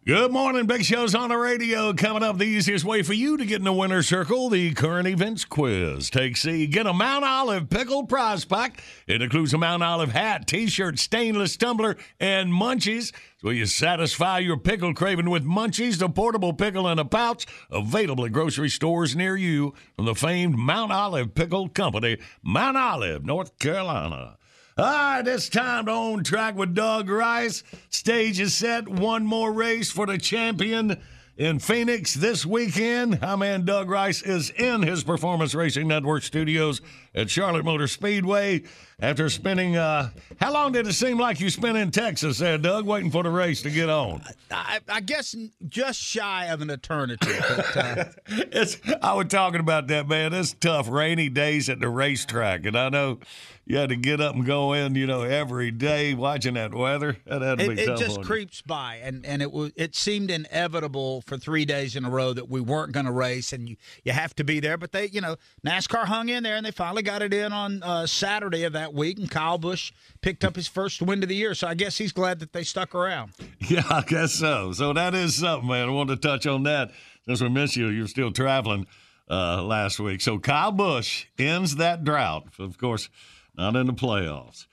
Good morning. Big Show's on the radio. Coming up, the easiest way for you to get in the winner's circle, the current events quiz. Take C. Get a Mount Olive pickle prize pack. It includes a Mount Olive hat, t-shirt, stainless tumbler, and munchies. So you satisfy your pickle craving with munchies, the portable pickle in a pouch, available at grocery stores near you from the famed Mount Olive Pickle Company, Mount Olive, North Carolina. Ah, All right, it's time to own track with Doug Rice. Stage is set. One more race for the champion in Phoenix this weekend. Our man Doug Rice is in his Performance Racing Network studios at Charlotte Motor Speedway after spending, uh, how long did it seem like you spent in Texas there, Doug, waiting for the race to get on? I, I guess just shy of an eternity. But, uh, it's, I was talking about that, man. It's tough, rainy days at the racetrack. And I know you had to get up and go in, you know, every day watching that weather. That had to it, be it just on you. creeps by, and and it was it seemed inevitable for three days in a row that we weren't going to race, and you you have to be there. But they, you know, NASCAR hung in there, and they finally got it in on uh, Saturday of that week, and Kyle Busch picked up his first win of the year. So I guess he's glad that they stuck around. Yeah, I guess so. So that is something, man. I wanted to touch on that since we missed you. You're still traveling uh, last week. So Kyle Busch ends that drought. Of course, not in the playoffs.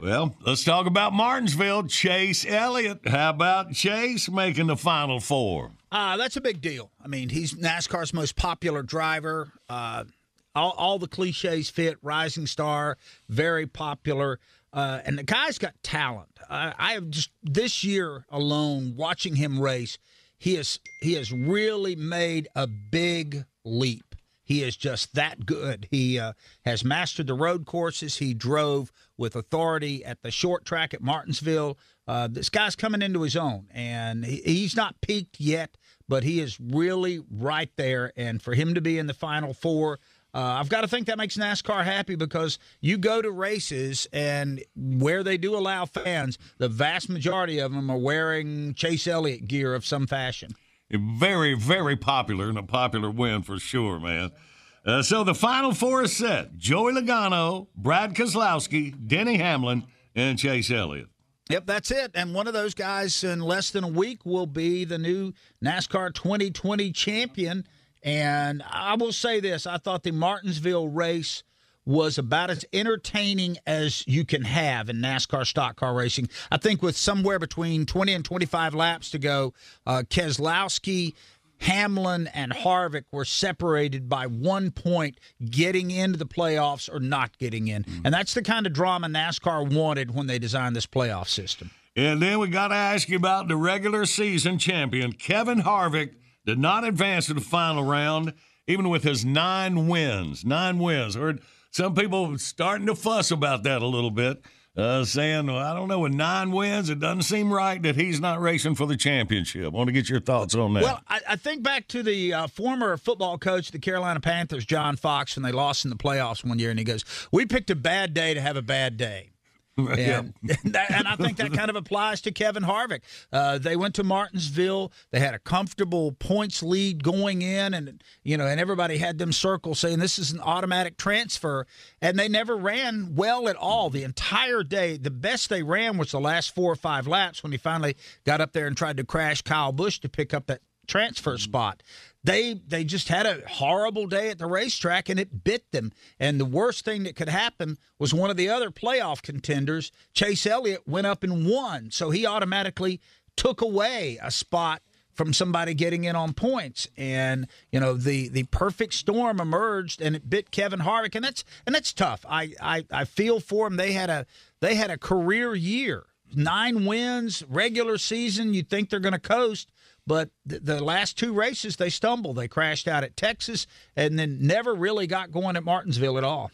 Well, let's talk about Martinsville. Chase Elliott. How about Chase making the final four? Uh, that's a big deal. I mean, he's NASCAR's most popular driver. Uh, all, all the cliches fit. Rising star, very popular, uh, and the guy's got talent. I, I have just this year alone watching him race. He has he has really made a big leap. He is just that good. He uh, has mastered the road courses. He drove with authority at the short track at Martinsville. Uh, this guy's coming into his own, and he, he's not peaked yet, but he is really right there. And for him to be in the final four, uh, I've got to think that makes NASCAR happy because you go to races and where they do allow fans, the vast majority of them are wearing Chase Elliott gear of some fashion. Very, very popular and a popular win for sure, man. Uh, so the final four is set: Joey Logano, Brad Keselowski, Denny Hamlin, and Chase Elliott. Yep, that's it. And one of those guys in less than a week will be the new NASCAR 2020 champion. And I will say this I thought the Martinsville race was about as entertaining as you can have in NASCAR stock car racing. I think with somewhere between 20 and 25 laps to go, uh, Keselowski, Hamlin, and Harvick were separated by one point getting into the playoffs or not getting in. And that's the kind of drama NASCAR wanted when they designed this playoff system. And then we got to ask you about the regular season champion, Kevin Harvick, did not advance to the final round, even with his nine wins. Nine wins. Heard some people starting to fuss about that a little bit, uh, saying, well, I don't know, with nine wins, it doesn't seem right that he's not racing for the championship. want to get your thoughts on that. Well, I, I think back to the uh, former football coach of the Carolina Panthers, John Fox, when they lost in the playoffs one year, and he goes, "We picked a bad day to have a bad day." And, and, that, and I think that kind of applies to Kevin Harvick. Uh, they went to Martinsville. They had a comfortable points lead going in, and you know, and everybody had them circle saying this is an automatic transfer. And they never ran well at all the entire day. The best they ran was the last four or five laps when he finally got up there and tried to crash Kyle Busch to pick up that transfer spot. They they just had a horrible day at the racetrack and it bit them. And the worst thing that could happen was one of the other playoff contenders, Chase Elliott, went up and won. So he automatically took away a spot from somebody getting in on points. And, you know, the the perfect storm emerged and it bit Kevin Harvick. And that's and that's tough. I I, I feel for him. They had a they had a career year. Nine wins, regular season, you think they're gonna coast. But the, the last two races, they stumbled. They crashed out at Texas and then never really got going at Martinsville at all.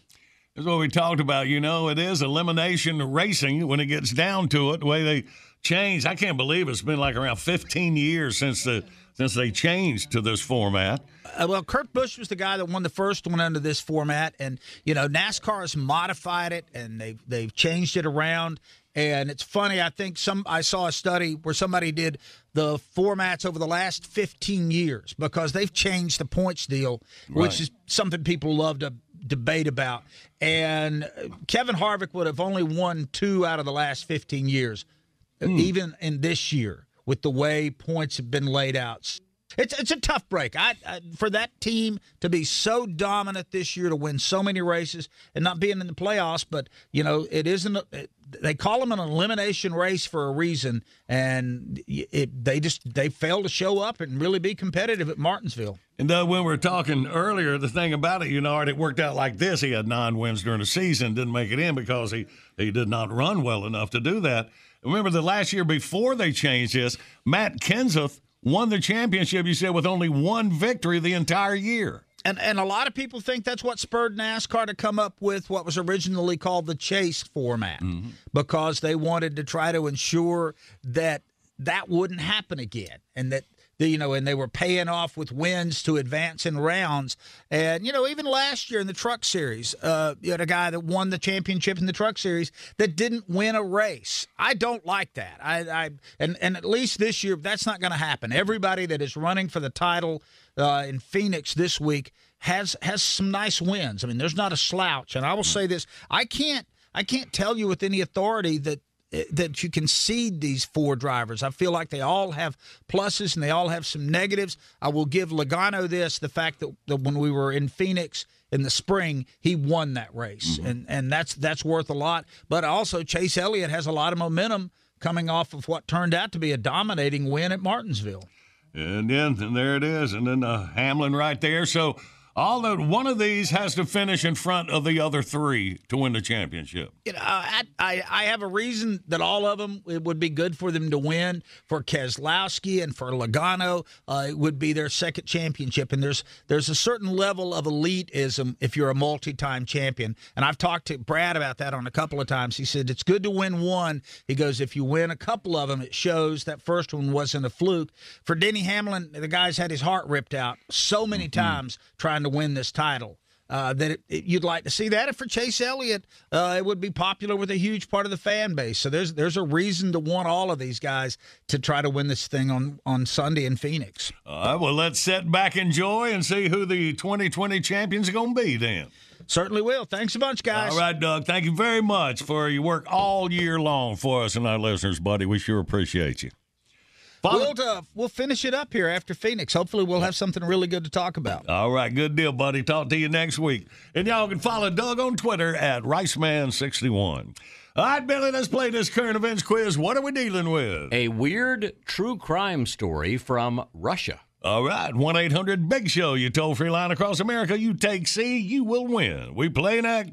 That's what we talked about. You know, it is elimination racing when it gets down to it. The way they changed, I can't believe it's been like around 15 years since the since they changed to this format. Uh, well, Kurt Busch was the guy that won the first one under this format, and you know NASCAR has modified it and they've they've changed it around. And it's funny. I think some I saw a study where somebody did the formats over the last 15 years because they've changed the points deal, Right. which is something people love to debate about. And Kevin Harvick would have only won two out of the last 15 years, hmm. even in this year. with the way points have been laid out. It's it's a tough break. I, I, for that team to be so dominant this year to win so many races and not being in the playoffs, but you know it isn't. It, they call them an elimination race for a reason, and it, they just they fail to show up and really be competitive at Martinsville. And uh, when we were talking earlier, the thing about it, you know, it worked out like this. He had nine wins during the season, didn't make it in because he, he did not run well enough to do that. Remember the last year before they changed this, Matt Kenseth won the championship, you said, with only one victory the entire year. And and a lot of people think that's what spurred NASCAR to come up with what was originally called the chase format Mm-hmm. because they wanted to try to ensure that that wouldn't happen again and that the, you know and they were paying off with wins to advance in rounds. And you know even last year in the truck series uh you had a guy that won the championship in the truck series that didn't win a race. I don't like that. I i and and at least this year that's not going to happen. Everybody that is running for the title uh, in Phoenix this week has has some nice wins. I mean, there's not a slouch, and I will say this: I can't I can't tell you with any authority that that you can seed these four drivers. I feel like they all have pluses and they all have some negatives. I will give Logano this: the fact that, that when we were in Phoenix in the spring, he won that race, and and that's that's worth a lot. But also, Chase Elliott has a lot of momentum coming off of what turned out to be a dominating win at Martinsville. And then and there it is, and then uh, Hamlin right there. So all that one of these has to finish in front of the other three to win the championship. You know, I, I I have a reason that all of them it would be good for them to win. For Keselowski and for Logano, uh, it would be their second championship. And there's there's a certain level of elitism if you're a multi-time champion. And I've talked to Brad about that on a couple of times. He said it's good to win one. He goes, if you win a couple of them, it shows that first one wasn't a fluke. For Denny Hamlin, the guy's had his heart ripped out so many times trying to win this title. Uh, that it, it- you'd like to see that. And for Chase Elliott, uh, it would be popular with a huge part of the fan base. So there's there's a reason to want all of these guys to try to win this thing on on Sunday in Phoenix. All right, well, let's sit back, enjoy, and see who the 2020 champions are going to be then. Certainly will. Thanks a bunch, guys. All right, Doug. Thank you very much for your work all year long for us and our listeners, buddy. We sure appreciate you. We'll, uh, we'll finish it up here after Phoenix. Hopefully, we'll have something really good to talk about. All right, good deal, buddy. Talk to you next week. And y'all can follow Doug on Twitter at Riceman61. All right, Billy, let's play this current events quiz. What are we dealing with? A weird true crime story from Russia. All right, 1 800 Big Show, you toll free line across America. You take C, you will win. We play next.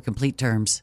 complete terms.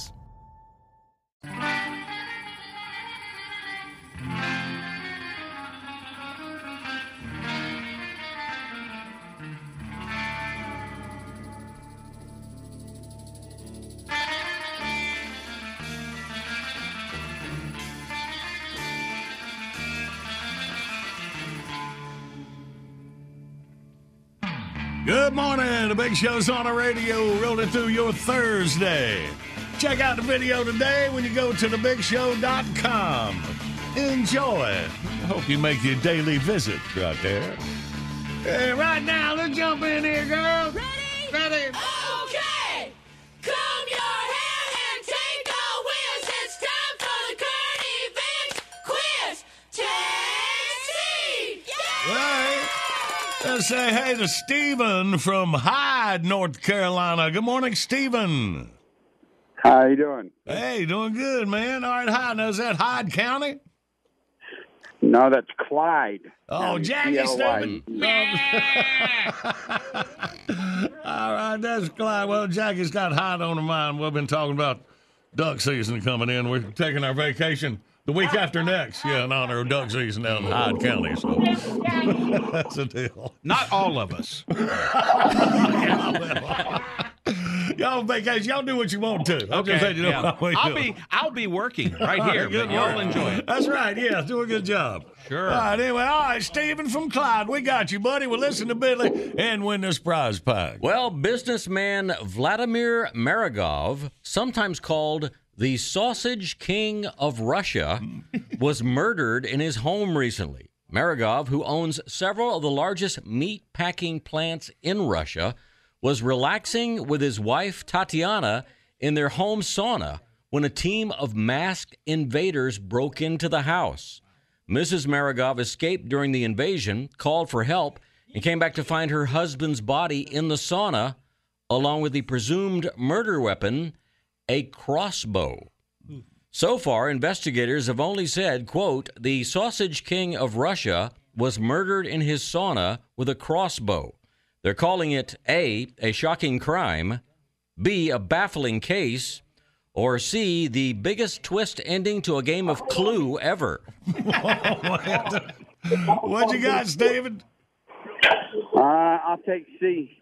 Good morning. The Big Show's on the radio, rolling through your Thursday. Check out the video today when you go to thebigshow.com. Enjoy. I hope you make your daily visit right there. Hey, right now, let's jump in here, girls. Ready? Ready. Okay! Comb your hair Let's say hey to Stephen from Hyde, North Carolina. Good morning, Stephen. How you doing? Hey, doing good, man. All right, Hyde. Now, is that Hyde County? No, that's Clyde. Oh, County, Jackie. Stephen. All right, that's Clyde. Well, Jackie's got Hyde on her mind. We've been talking about duck season coming in. We're taking our vacation the week after next, yeah, in honor of duck season down in Hyde County. So that's a deal. Not all of us. Y'all on vacation. Y'all do what you want to. I'm okay. Saying, you know yeah. I'll be. I'll be working right here, Good but y'all enjoy it. That's right. Yeah, do a good job. Sure. All right. Anyway, all right, Stephen from Clyde, we got you, buddy. Well, listen to Billy and win this prize pack. Well, businessman Vladimir Marugov, sometimes called the Sausage King of Russia, was murdered in his home recently. Marugov, who owns several of the largest meat packing plants in Russia, was relaxing with his wife Tatiana in their home sauna when a team of masked invaders broke into the house. Mrs. Marugov escaped during the invasion, called for help, and came back to find her husband's body in the sauna, along with the presumed murder weapon, a crossbow. So far, investigators have only said, quote, the sausage king of Russia was murdered in his sauna with a crossbow. They're calling it A, a shocking crime, B, a baffling case, or C, the biggest twist ending to a game of Clue ever. what you got, David? Uh, I'll take C.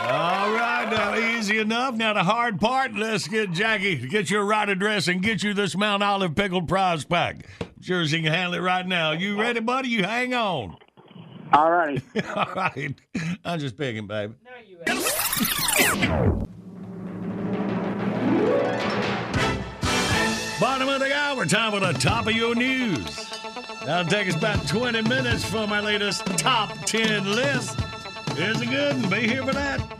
All right, now easy enough. Now the hard part. Let's get Jackie to get your right address and get you this Mount Olive pickled prize pack. Sure as he can handle it right now. You ready, buddy? You hang on. All righty. All right. I'm just picking, baby. Bottom of the hour, time for the top of your news. That'll take us about 20 minutes from our latest top 10 list. Here's a good one. Be here for that.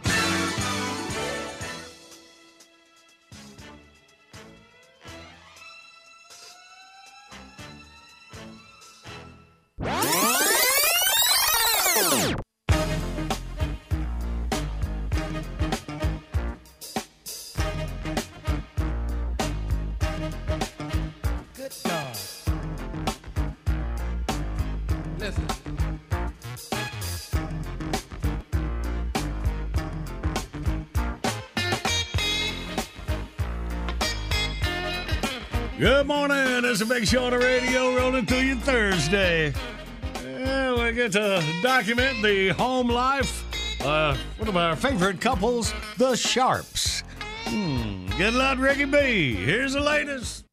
Morning. It's a big show on the radio rolling through you Thursday. Yeah, we get to document the home life. Uh, one of our favorite couples, the Sharps. Hmm. Good luck, Ricky B. Here's the latest.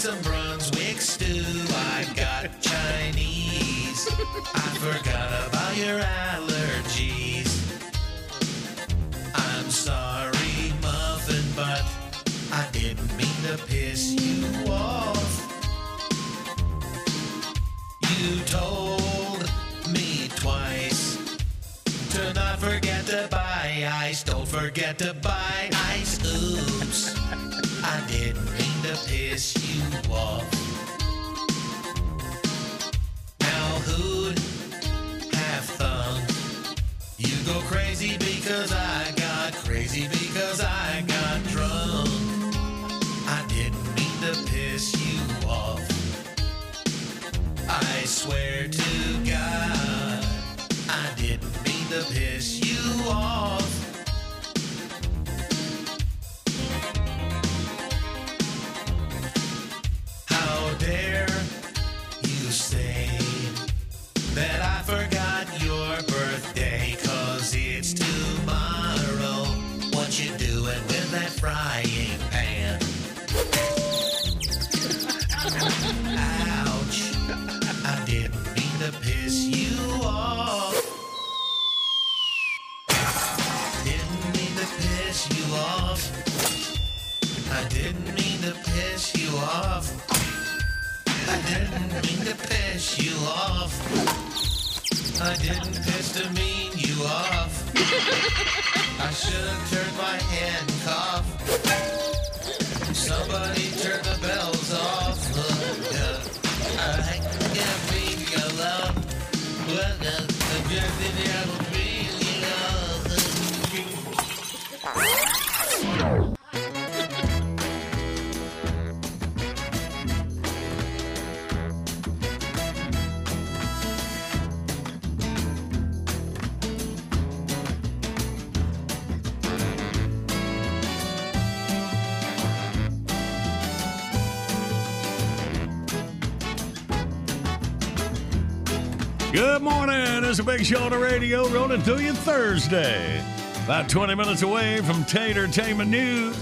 Some Brunswick stew. I got Chinese. I forgot about your allergies. I'm sorry, Muffin, but I didn't mean to piss you off. You told me twice to not forget to buy ice. Don't forget to buy piss you off. Now who'd have thunk you go crazy because I got crazy because I got drunk. I didn't mean to piss you off. I swear to didn't mean to piss you off. I didn't piss to mean you off. I should have turned my coughed. Somebody turn the bells off. I can't be alone. Good morning. It's a big show on the radio rolling through you Thursday. About 20 minutes away from Tatertainment News.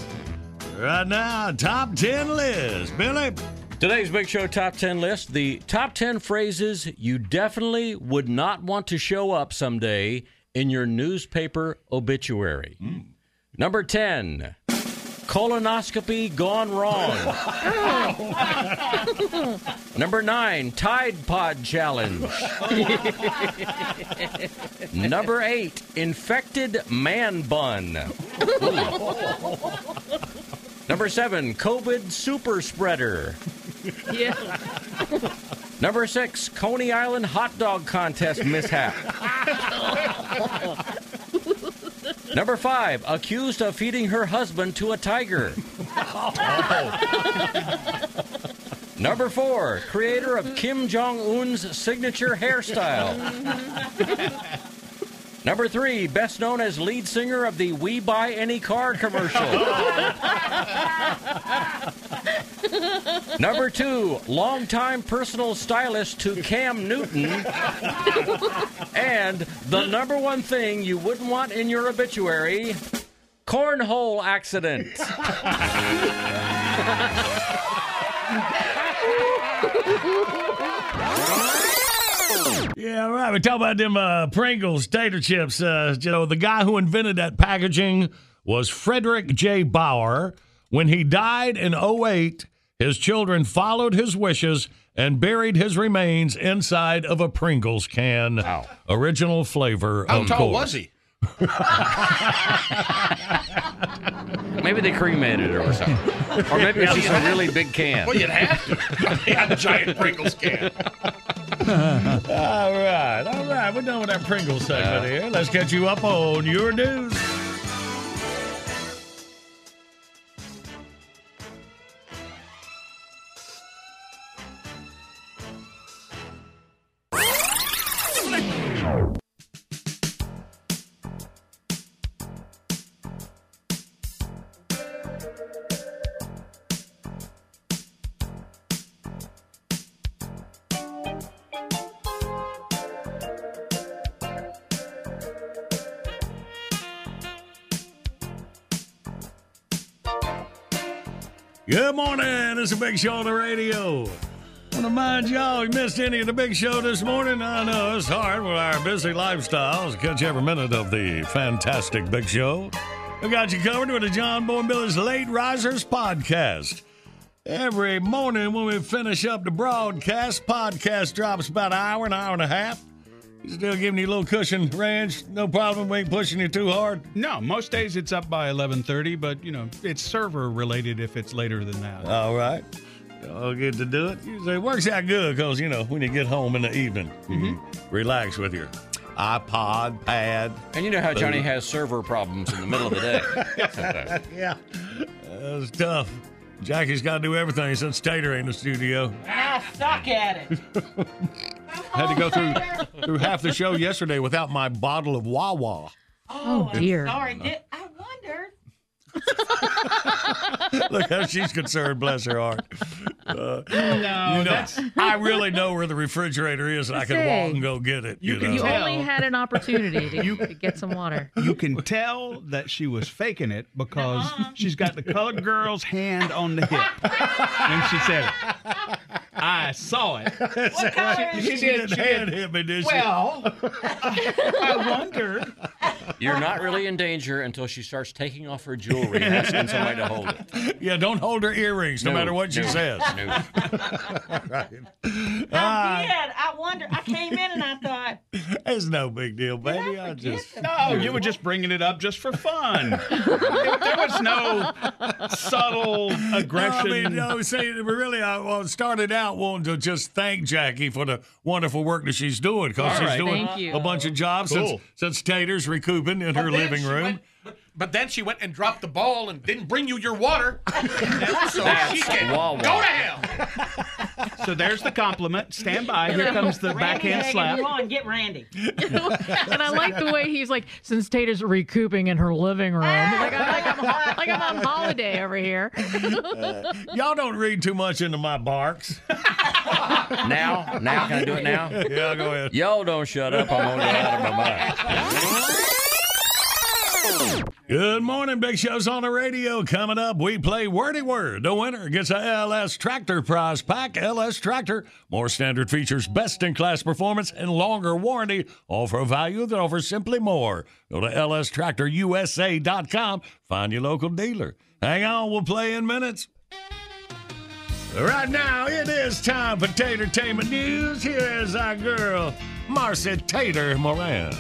Right now, top 10 list. Billy. Today's Big Show Top 10 list the top 10 phrases you definitely would not want to show up someday in your newspaper obituary. Hmm. Number 10, colonoscopy gone wrong. Number 9, Tide Pod Challenge. Number 8, infected man bun. Number 7, COVID super spreader. Yeah. Number six, Coney Island hot dog contest mishap. Number five, accused of feeding her husband to a tiger. Number four, creator of Kim Jong Un's signature hairstyle. Number three, best known as lead singer of the We Buy Any Car commercial. Number two, longtime personal stylist to Cam Newton. and the number one thing you wouldn't want in your obituary cornhole accident. Yeah, all right. We talk about them uh, Pringles tater chips. Uh, you know, the guy who invented that packaging was Fredric J. Baur. When he died in 08, his children followed his wishes and buried his remains inside of a Pringles can. Original flavor, How tall course. was he? Maybe they cremated it or something. Or maybe it's just a really big can. Well, you'd have to. He had a giant Pringles can. all right, all right. We're done with that Pringles segment here. Let's catch you up on your news. Morning. It's a big show on the radio. I Want to mind y'all, you missed any of the big show this morning? I know it's hard with our busy lifestyles catch every minute of the fantastic big show. We got you covered with the John Boy Billy's Late Risers podcast. Every morning when we finish up the broadcast, podcast drops about an hour, an hour and a half. Still giving you a little cushion range. No problem. We ain't pushing you too hard. No, most days it's up by 11:30, but you know it's server related if it's later than that. All right. Y'all get to do it. Usually it works out good because, you know, when you get home in the evening, you relax with your iPod, pad. And you know how Johnny has server problems in the middle of the day. yeah. That's tough. Jackie's got to do everything since Tater ain't in the studio. Ah, suck at it. Had to go through through half the show yesterday without my bottle of Wawa. Oh, I'm dear. sorry. Did, I wondered. Look how she's concerned, bless her heart. Uh, No, you know, that's I really know where the refrigerator is, and I can Say, walk and go get it. You, you can know? You only had an opportunity to, to get some water. you can tell that she was faking it because she's got the colored girl's hand on the hip when she said it. I saw it. What color is she, it? didn't hand hit me, did she? Well, I wondered. You're not really in danger until she starts taking off her jewelry and asking somebody to hold it. yeah, don't hold her earrings, no, No, matter what she no, says. no. right. I Ah, did. I wondered. I came in and I thought, it's no big deal, baby. I, forget just. No, you were just bringing it up just for fun. there was no subtle aggression. I mean, no, see, really, I well, started out wanting to just thank Jackie for the wonderful work that she's doing because she's right. doing Thank you. a bunch of jobs Cool. since, since Tater's recouping in her But then living room. went- but, but then she went and dropped the ball and didn't bring you your water. so That's she can Wawa. go to hell. So there's the compliment. Stand by. Here comes the Randy backhand Hagen, slap. Go on, get Randy. and I like the way he's like, since Tater's recouping in her living room, ah! like, I'm, like, I'm, like I'm on holiday over here. Uh, y'all don't read too much into my barks. Now, now, can I do it now? Yeah, go ahead. Y'all don't shut up. I'm gonna get out of my mind. Good morning, Big Show's on the radio. Coming up, we play Wordy Word. The winner gets a LS Tractor prize pack. LS Tractor, more standard features, best in class performance, and longer warranty. All for a value that offers simply more. Go to lstractorusa.com. Find your local dealer. Hang on, we'll play in minutes. Right now, it is time for Tatertainment News. Here is our girl, Marcy Tater Moran.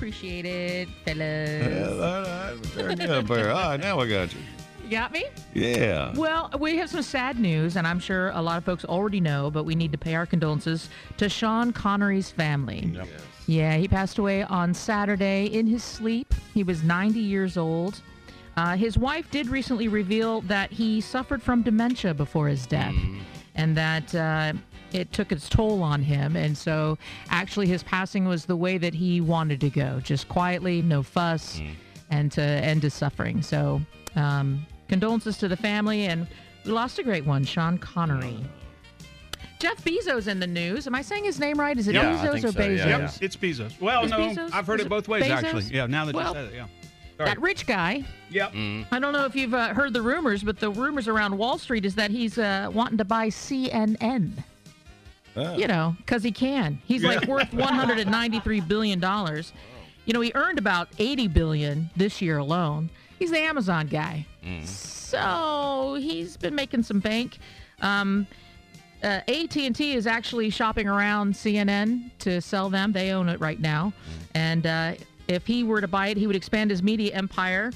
Well. I appreciate it, Yeah, fellas. all right, turn you up. All right, now we got you. You got me? Yeah. Well, we have some sad news, and I'm sure a lot of folks already know, but we need to pay our condolences to Sean Connery's family. Yes. Yeah, he passed away on Saturday in his sleep. He was 90 years old. Uh, his wife did recently reveal that he suffered from dementia before his death, and that uh, it took its toll on him. And so, actually, his passing was the way that he wanted to go, just quietly, no fuss, and to end his suffering. So, um, condolences to the family, and we lost a great one, Sean Connery. Jeff Bezos in the news. Am I saying his name right? Is it Yeah, I Bezos think or so, Bezos? yeah, Yep, yeah. it's Bezos. Well, Is no, Bezos? I've heard it it both ways, Bezos? actually. Yeah, now that Well, you said it, yeah. Sorry. That rich guy. Yep. I don't know if you've uh, heard the rumors, but the rumors around Wall Street is that he's uh, wanting to buy CNN. You know, because he can. He's like worth 193 billion dollars. You know, he earned about 80 billion this year alone. He's the Amazon guy, so he's been making some bank. Um, uh, AT&T is actually shopping around CNN to sell them. They own it right now, and uh, if he were to buy it, he would expand his media empire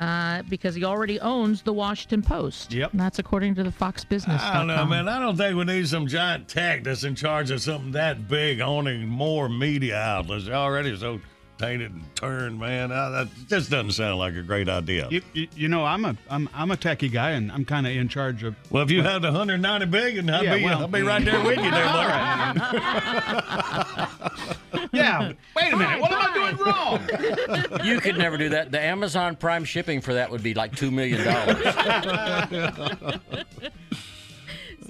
uh, because he already owns the Washington Post. Yep. and that's according to the Fox Business. I don't know, man. I don't think we need some giant tech that's in charge of something that big, owning more media outlets. They're already so tainted and turned, man. Uh, that just doesn't sound like a great idea. You, you, you know, I'm a I'm I'm a techie guy, and I'm kind of in charge of. well, if you had 190 billion, I'd, Yeah, be, well- I'd be right there with you there, All buddy. yeah. Wait a minute. What am I doing wrong? You could never do that. The Amazon Prime shipping for that would be like two million dollars.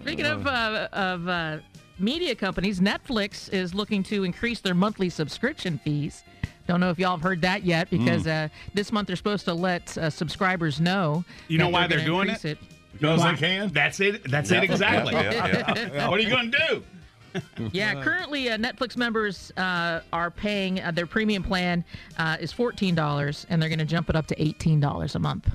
Speaking of uh, of uh, media companies, Netflix is looking to increase their monthly subscription fees. Don't know if y'all have heard that yet because Mm. uh, this month they're supposed to let uh, subscribers know. You know why they're gonna doing increase it? Because Why? they can. That's it. That's Yeah. it exactly. Yeah, yeah, yeah. what are you going to do? Yeah, currently uh, Netflix members uh, are paying uh, their premium plan uh, is fourteen dollars, and they're going to jump it up to eighteen dollars a month.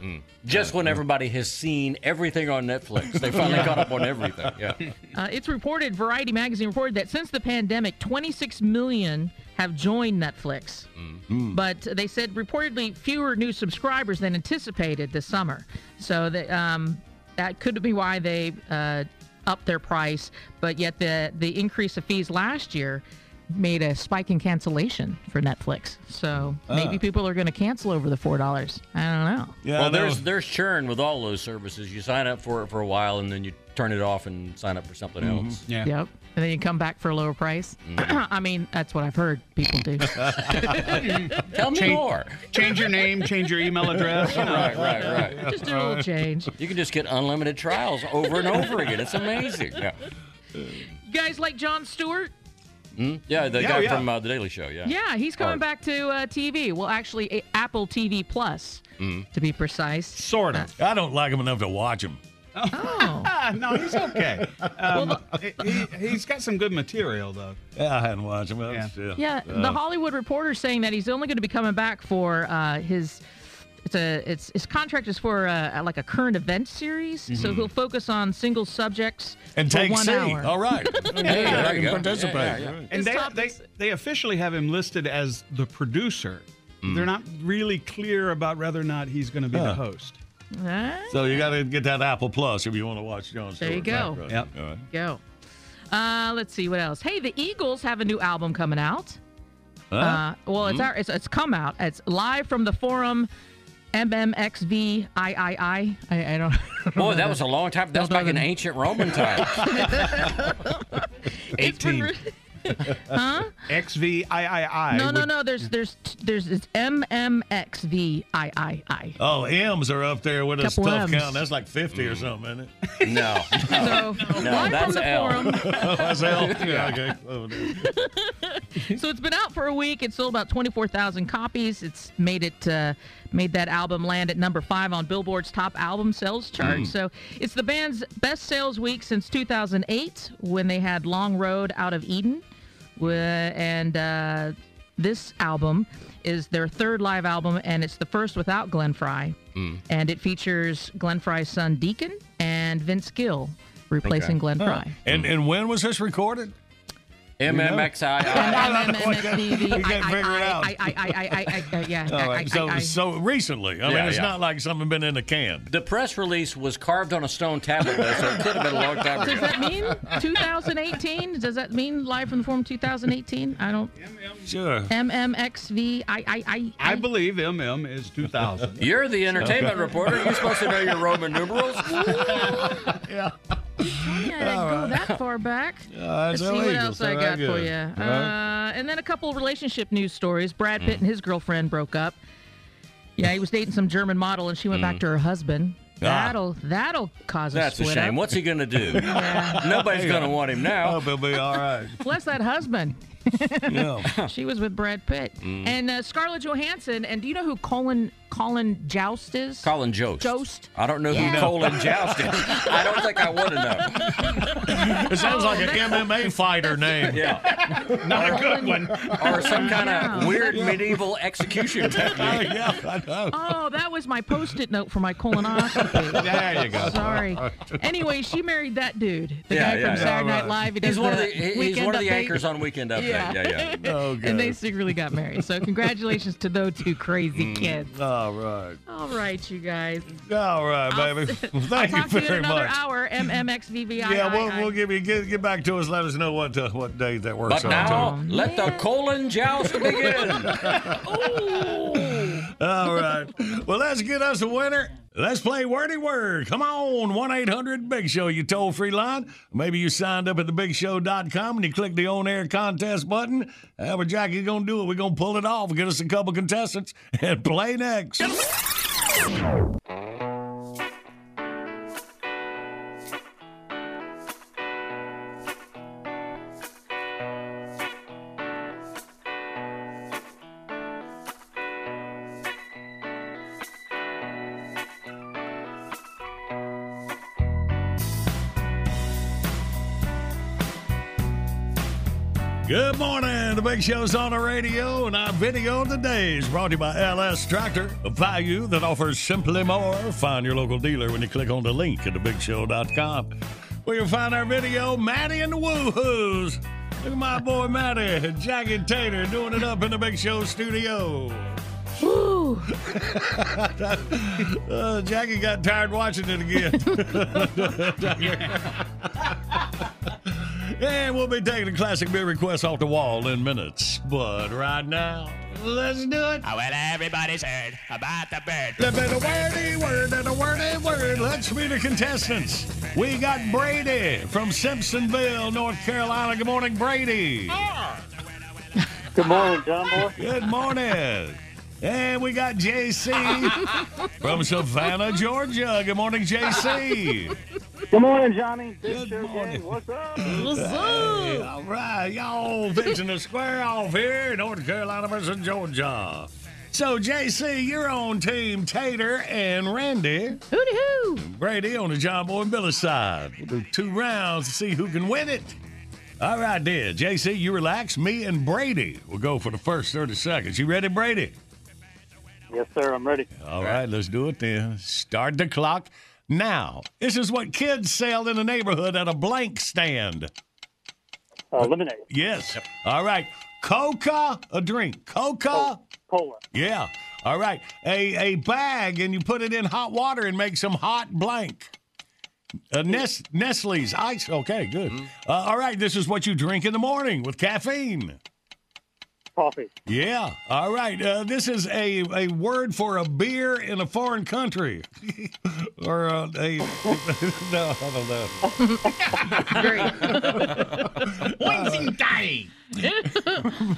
Just when everybody has seen everything on Netflix, they finally Yeah. caught up on everything. Yeah. Uh, it's reported, Variety magazine reported that since the pandemic, 26 million have joined Netflix. But they said reportedly fewer new subscribers than anticipated this summer. So that um, that could be why they uh, upped their price. But yet the the increase of fees last year made a spike in cancellation for Netflix. So maybe Ah. people are going to cancel over the four dollars. I don't know. Yeah, well, there's there's churn with all those services. You sign up for it for a while, and then you turn it off and sign up for something Mm-hmm. else. Yeah. Yep. And then you come back for a lower price. I mean, that's what I've heard people do. Tell me Change- more. Change your name, change your email address. you know. Right, right, right. Just do a little change. You can just get unlimited trials over and over again. It's amazing. Yeah. You guys like Jon Stewart? Hmm? Yeah, the Yeah, guy yeah. from uh, the Daily Show. Yeah. Yeah, he's coming Art. back to uh, TV. Well, actually, a- Apple TV Plus, Mm. to be precise. Sort of. I don't like him enough to watch him. Oh. no, he's okay. Um, he, he's got some good material, though. Yeah, I hadn't watched him. Yeah. Yeah, the Hollywood Reporter saying that he's only going to be coming back for uh, his. It's a it's his contract is for uh, like a current event series, so Mhm. he'll focus on single subjects And for take one C. hour. All right. Yeah, Yeah, there you you can participate. Yeah, yeah, yeah. And they, they, they officially have him listed as the producer. They're not really clear about whether or not he's going to be Huh. the host. Huh? So you got to get that Apple Plus if you want to watch Jon There you go. Right, right. Yep. All right. Go. Uh, let's see what else. Hey, the Eagles have a new album coming out. Huh? Uh, well, it's Hmm? our, it's it's come out. It's live from the forum. MMXVIII. I I I I I don't. Boy, that was a long time. That was back in ancient Roman times. Eighteen. Huh? XVIII. No, no, no. There's there's there's it's MMXV I I I. Oh, M's are up there with a Couple stuff Ms. count. That's like 50 or something, isn't it? No. So live that's from the L. forum. oh, that's L. Yeah, okay. Oh, no. so it's been out for a week. It's sold about 24,000 copies. It's made it uh, made that album land at number five on Billboard's top album sales chart. Mm. So it's the band's best sales week since 2008 when they had Long Road Out of Eden, Wh- and uh, this album is their third live album, and it's the first without Glenn Frey. Mm. And it features Glenn Frey's son Deacon and Vince Gill replacing Glenn Huh. Frey. And and when was this recorded? MMXI. You can't figure it out. I, I, I, I, I, I, yeah. All I- right. So I- I- so recently. I mean, Yeah, it's yeah. not like something been in the can. The press release was carved on a stone tablet, though, so it could have been a long time Does ago. that mean 2018? Does that mean live from the forum 2018? I don't. Sure. MMXV. I, I, I. I believe MM is 2000. You're the entertainment reporter. You're supposed to know your Roman numerals. yeah. I didn't go that far back. Uh, Let's see what else I not got for good. you. All right. Uh, and then a couple relationship news stories. Brad Pitt Mm. and his girlfriend broke up. Yeah, he was dating some German model, and she went back to her husband. Ah. That'll that'll cause a That's a shame. up. What's he going to do? Nobody's going to want him now. Oh, he'll be all right. Bless that husband. Yeah. she was with Brad Pitt Mm. and uh, Scarlett Johansson. And do you know who Colin Colin Jost is? Colin Jost. Jost. I don't know Yeah. who Colin Jost is. I don't think I want to know. It sounds Oh, like an MMA fighter name. Yeah. Not a good one. Or some kind Yeah. of weird medieval execution technique. yeah, I know. Oh, that was my post-it note for my colonoscopy. There you go. Sorry. Anyway, she married that dude, the Yeah, guy yeah, from yeah. Saturday Night Live. He does He's one of the the he's Weekend one of the Update. anchors on Weekend Update. Yeah. Yeah, yeah. Oh, and they secretly got married. So congratulations to those two crazy mm. kids. Oh, All right. All right, you guys. All right, I'll- baby. I'll Thank talk you to you in very another much. hour. MMXVVI. Yeah, we'll, we'll give you get, get back to us. Let us know what uh, what day that works But out. now, to. let the colon joust begin. All right. Well, let's get us a winner. Let's play wordy word. Come on, 1 800 Big Show, you toll free line. Maybe you signed up at thebigshow.com and you click the on air contest button. However, Jackie's going to do it. We're going to pull it off, get us a couple contestants, and play next. Big Show's on the radio, and our video today is brought to you by LS Tractor, a value that offers simply more. Find your local dealer when you click on the link at thebigshow.com. Where you'll find our video, Maddie and the Woohoos. Look at my boy Matty, Jackie Tater, doing it up in the Big Show studio. Woo! uh, Jackie got tired watching it again. and we'll be taking a classic beer request off the wall in minutes. But right now, let's do it. Oh, well, everybody's heard about the bird. The bit of wordy word and a wordy word. Let's meet the contestants. We got Brady from Simpsonville, North Carolina. Good morning, Brady. Good morning, John Boy. Good morning. And we got JC from Savannah, Georgia. Good morning, JC. Good morning, Johnny. Good Show morning. gang. What's up? What's up? Hey, all right, y'all fixing to square off here, North Carolina versus Georgia. So, JC, you're on Team Tater and Randy. Hooty hoo! Brady on the John Boy and Billy side. We'll do two rounds to see who can win it. All right, then. JC, you relax. Me and Brady will go for the first 30 seconds. You ready, Brady? Yes, sir. I'm ready. All right, let's do it then. Start the clock now. This is what kids sell in the neighborhood at a blank stand. Uh, lemonade. Yes. All right. Coca, a drink. Coca. Cola. Yeah. All right. A a bag, and you put it in hot water and make some hot blank. Uh, Nest, Nestle's ice. Okay, good. Uh, all right. This is what you drink in the morning with caffeine. Coffee. Yeah. All right. Uh, this is a, a word for a beer in a foreign country. or uh, a. no, I don't know. Great. Wednesday.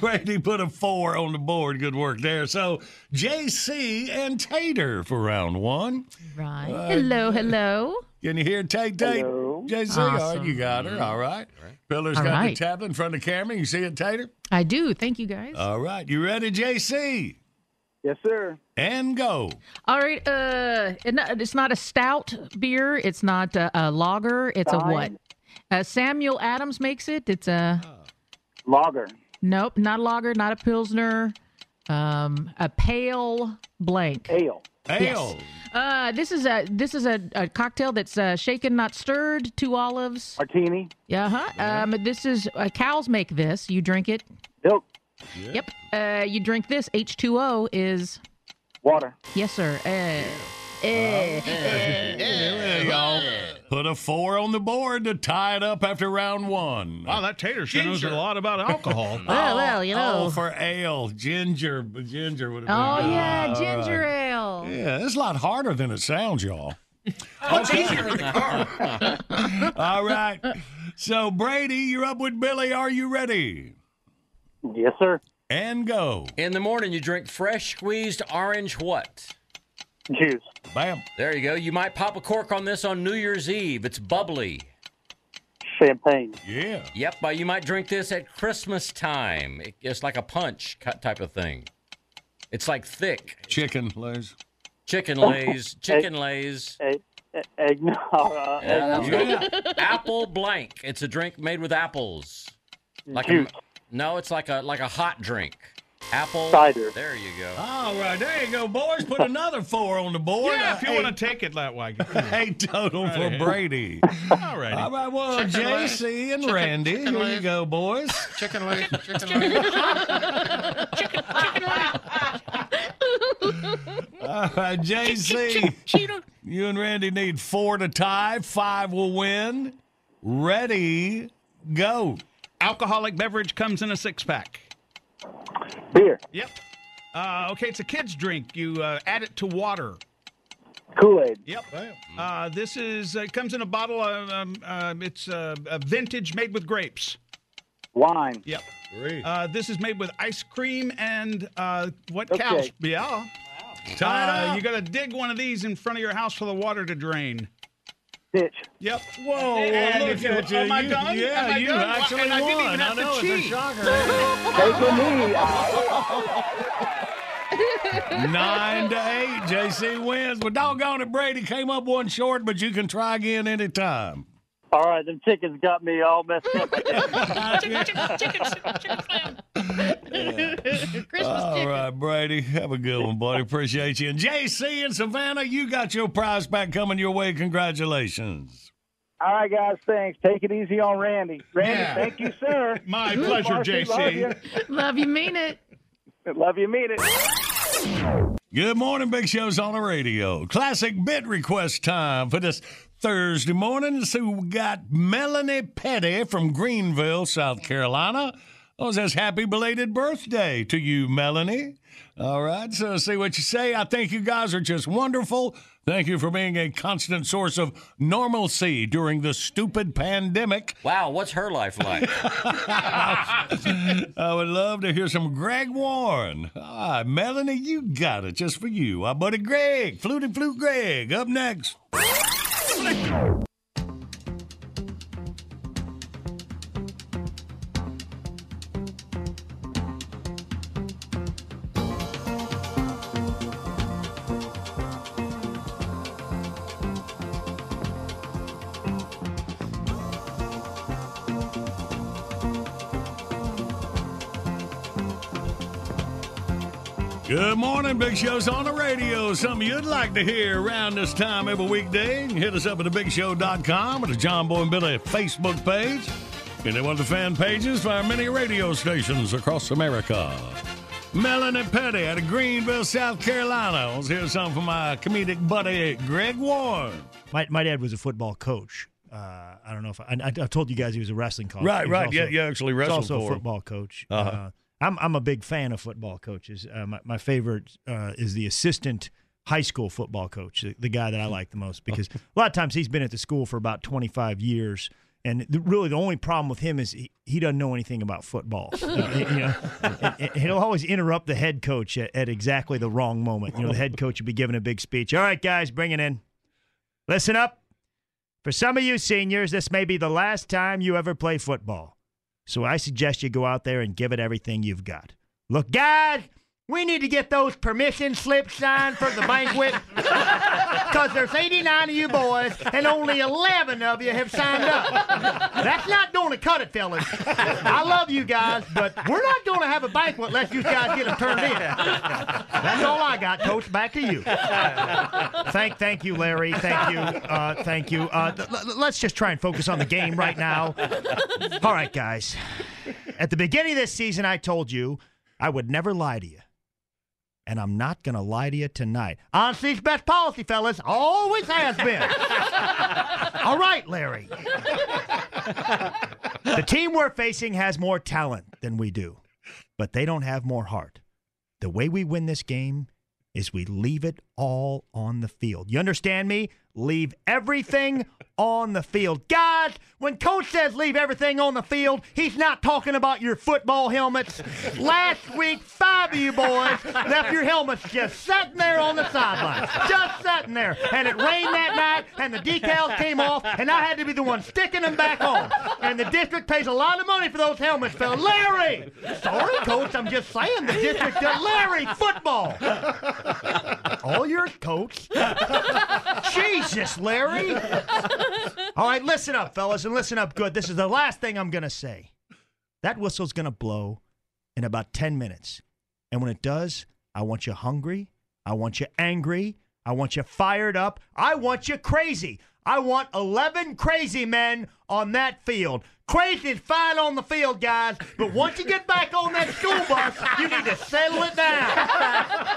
Brady put a four on the board. Good work there. So, JC and Tater for round one. Right. Uh, hello, hello. Can you hear Tate Tate? Hello. JC, all right, Awesome. you got her. All right. Pillar's All got right. the tablet in front of the camera. You see it, Tater? I do. Thank you, guys. All right. You ready, JC? Yes, sir. And go. All right. Uh, it's not a stout beer. It's not a, a lager. It's a what? Stein. Uh, Samuel Adams makes it. It's a Lager. nope, not a lager, not a pilsner. Um, a pale blank. Ale. Ale. Uh, this is a this is a, a cocktail that's uh, shaken, not stirred. Two olives. Martini. Yeah, huh. Um, this is uh, cows make this. You drink it. Milk. Yep. Uh, you drink this. H two O is Water. yes, sir. Uh, uh, There you go. Put a four on the board to tie it up after round one. Wow, that tater sure knows a lot about alcohol. Well, well, you know. Oh, for ale, ginger, ginger would have been. Oh yeah, All ginger right. ale. Yeah, it's a lot harder than it sounds, y'all. Oh, it's easier in the car. All right. So Brady, you're up with Billy. Are you ready? Yes, sir. And go. In the morning, you drink fresh squeezed orange what? Juice. Bam. There you go. You might pop a cork on this on New Year's Eve. It's bubbly. Champagne. Yeah. Yep, but you might drink this at Christmas time. It- It's like a punch cut type of thing. It's like thick. Chicken, lays. Chicken lays, chicken lays. Egg. Eggnog. Uh, Yeah, that's eggnog. right. Apple blank. It's a drink made with apples. Like Juice. a no, it's like a like a hot drink. Apple Cider. There you go. All right, there you go, boys. Put another four on the board. yeah, if you Eight- want to take it that way. Eight total for ahead. Brady. All righty. All right, well, Chicken leg. JC and Chicken- Randy, chicken here you go, boys. Chicken leg. Chicken leg. All right, JC. You and Randy need four to tie. Five will win. Ready, go. Alcoholic beverage comes in a six pack. Beer. Yep. Uh, okay, it's a kid's drink. You uh, add it to water. Kool Aid. Yep. Uh, this is uh, it comes in a bottle. Of, um, uh, it's uh, a vintage made with grapes. Wine. Yep. Great. Uh, this is made with ice cream and uh, what Okay. cows? Yeah. Tie it Uh, you got to dig one of these in front of your house for the water to drain. Ditch. Yep. Whoa, And look at you. am I done? Yeah, Am I you done? actually And I didn't won. even have I to know, it's a cheat. shocker. Taking me. Uh, Nine to eight, JC wins. But doggone it, Brady came up one short, but you can try again anytime. All right, them chickens got me all messed up. All right, Brady. Have a good one, buddy. Appreciate you. And JC and Savannah, you got your prize back coming your way. Congratulations. All right, guys. Thanks. Take it easy on Randy. Randy, Yeah. thank you, sir. My Marcy, pleasure, JC. Love you. Love you, mean it. Love you, mean it. Good morning, Big Show's on the radio. Classic bit request time for this Thursday morning. So we got Melanie Petty from Greenville, South Carolina. Oh, says happy belated birthday to you, Melanie. All right, so see what you say. I think you guys are just wonderful. Thank you for being a constant source of normalcy during the stupid pandemic. Wow, what's her life like? I would love to hear some Greg Warren. Ah, Melanie, you got it just for you. Our buddy Greg, Fluty Flute Greg, up next. Good morning, Big Show's on the radio. Something you'd like to hear around this time every weekday. Hit us up at thebigshow.com or the John Boy and Billy Facebook page. Any one of the fan pages for our many radio stations across America. Melanie Petty out of Greenville, South Carolina. Let's hear something from my comedic buddy, Greg Warren. My, my dad was a football coach. Uh, I don't know if I, I, I told you guys he was a wrestling coach. Right, right. also- Yeah, yeah, actually wrestled also a football coach. Uh-huh. Uh, I'm I'm a big fan of football coaches. Uh, my my favorite uh, is the assistant high school football coach, the, the guy that I like the most because a lot of times he's been at the school for about 25 years. And the, really, the only problem with him is he, he doesn't know anything about football. Uh, you know, and- and he'll always interrupt the head coach at, at exactly the wrong moment. You know, the head coach would be giving a big speech. All right, guys, bring it in. Listen up. For some of you seniors, this may be the last time you ever play football. So I suggest you go out there and give it everything you've got. Look, guys, we need to get those permission slips signed for the banquet. Because there's 89 of you boys, and only 11 of you have signed up. That's not going to cut it, fellas. I love you guys, but we're not going to have a banquet unless you guys get them turned in. That's all I got, Coach. Back to you. Thank, thank you, Larry. Thank you. Uh, thank you. Uh, let's just try and focus on the game right now. All right, guys. At the beginning of this season, I told you I would never lie to you. And I'm not going to lie to you tonight. Honesty's best policy, fellas. Always has been. All right, Larry. The team we're facing has more talent than we do, but they don't have more heart. The way we win this game is we leave it all on the field. You understand me? Leave everything on the field. Guys, when coach says leave everything on the field, he's not talking about your football helmets. Last week, five of you boys left your helmets just sitting there on the sideline. Just sitting there. And it rained that night, and the decals came off, and I had to be the one sticking them back on. And the district pays a lot of money for those helmets, fella. Larry! Sorry, coach, I'm just saying the district does Larry football. All your coach. Jesus, Larry. All right, listen up, fellas, and listen up good. This is the last thing I'm going to say. That whistle's going to blow in about 10 minutes. And when it does, I want you hungry. I want you angry. I want you fired up. I want you crazy. I want 11 crazy men on that field. Crazy is fine on the field, guys, but once you get back on that school bus, you need to settle it down.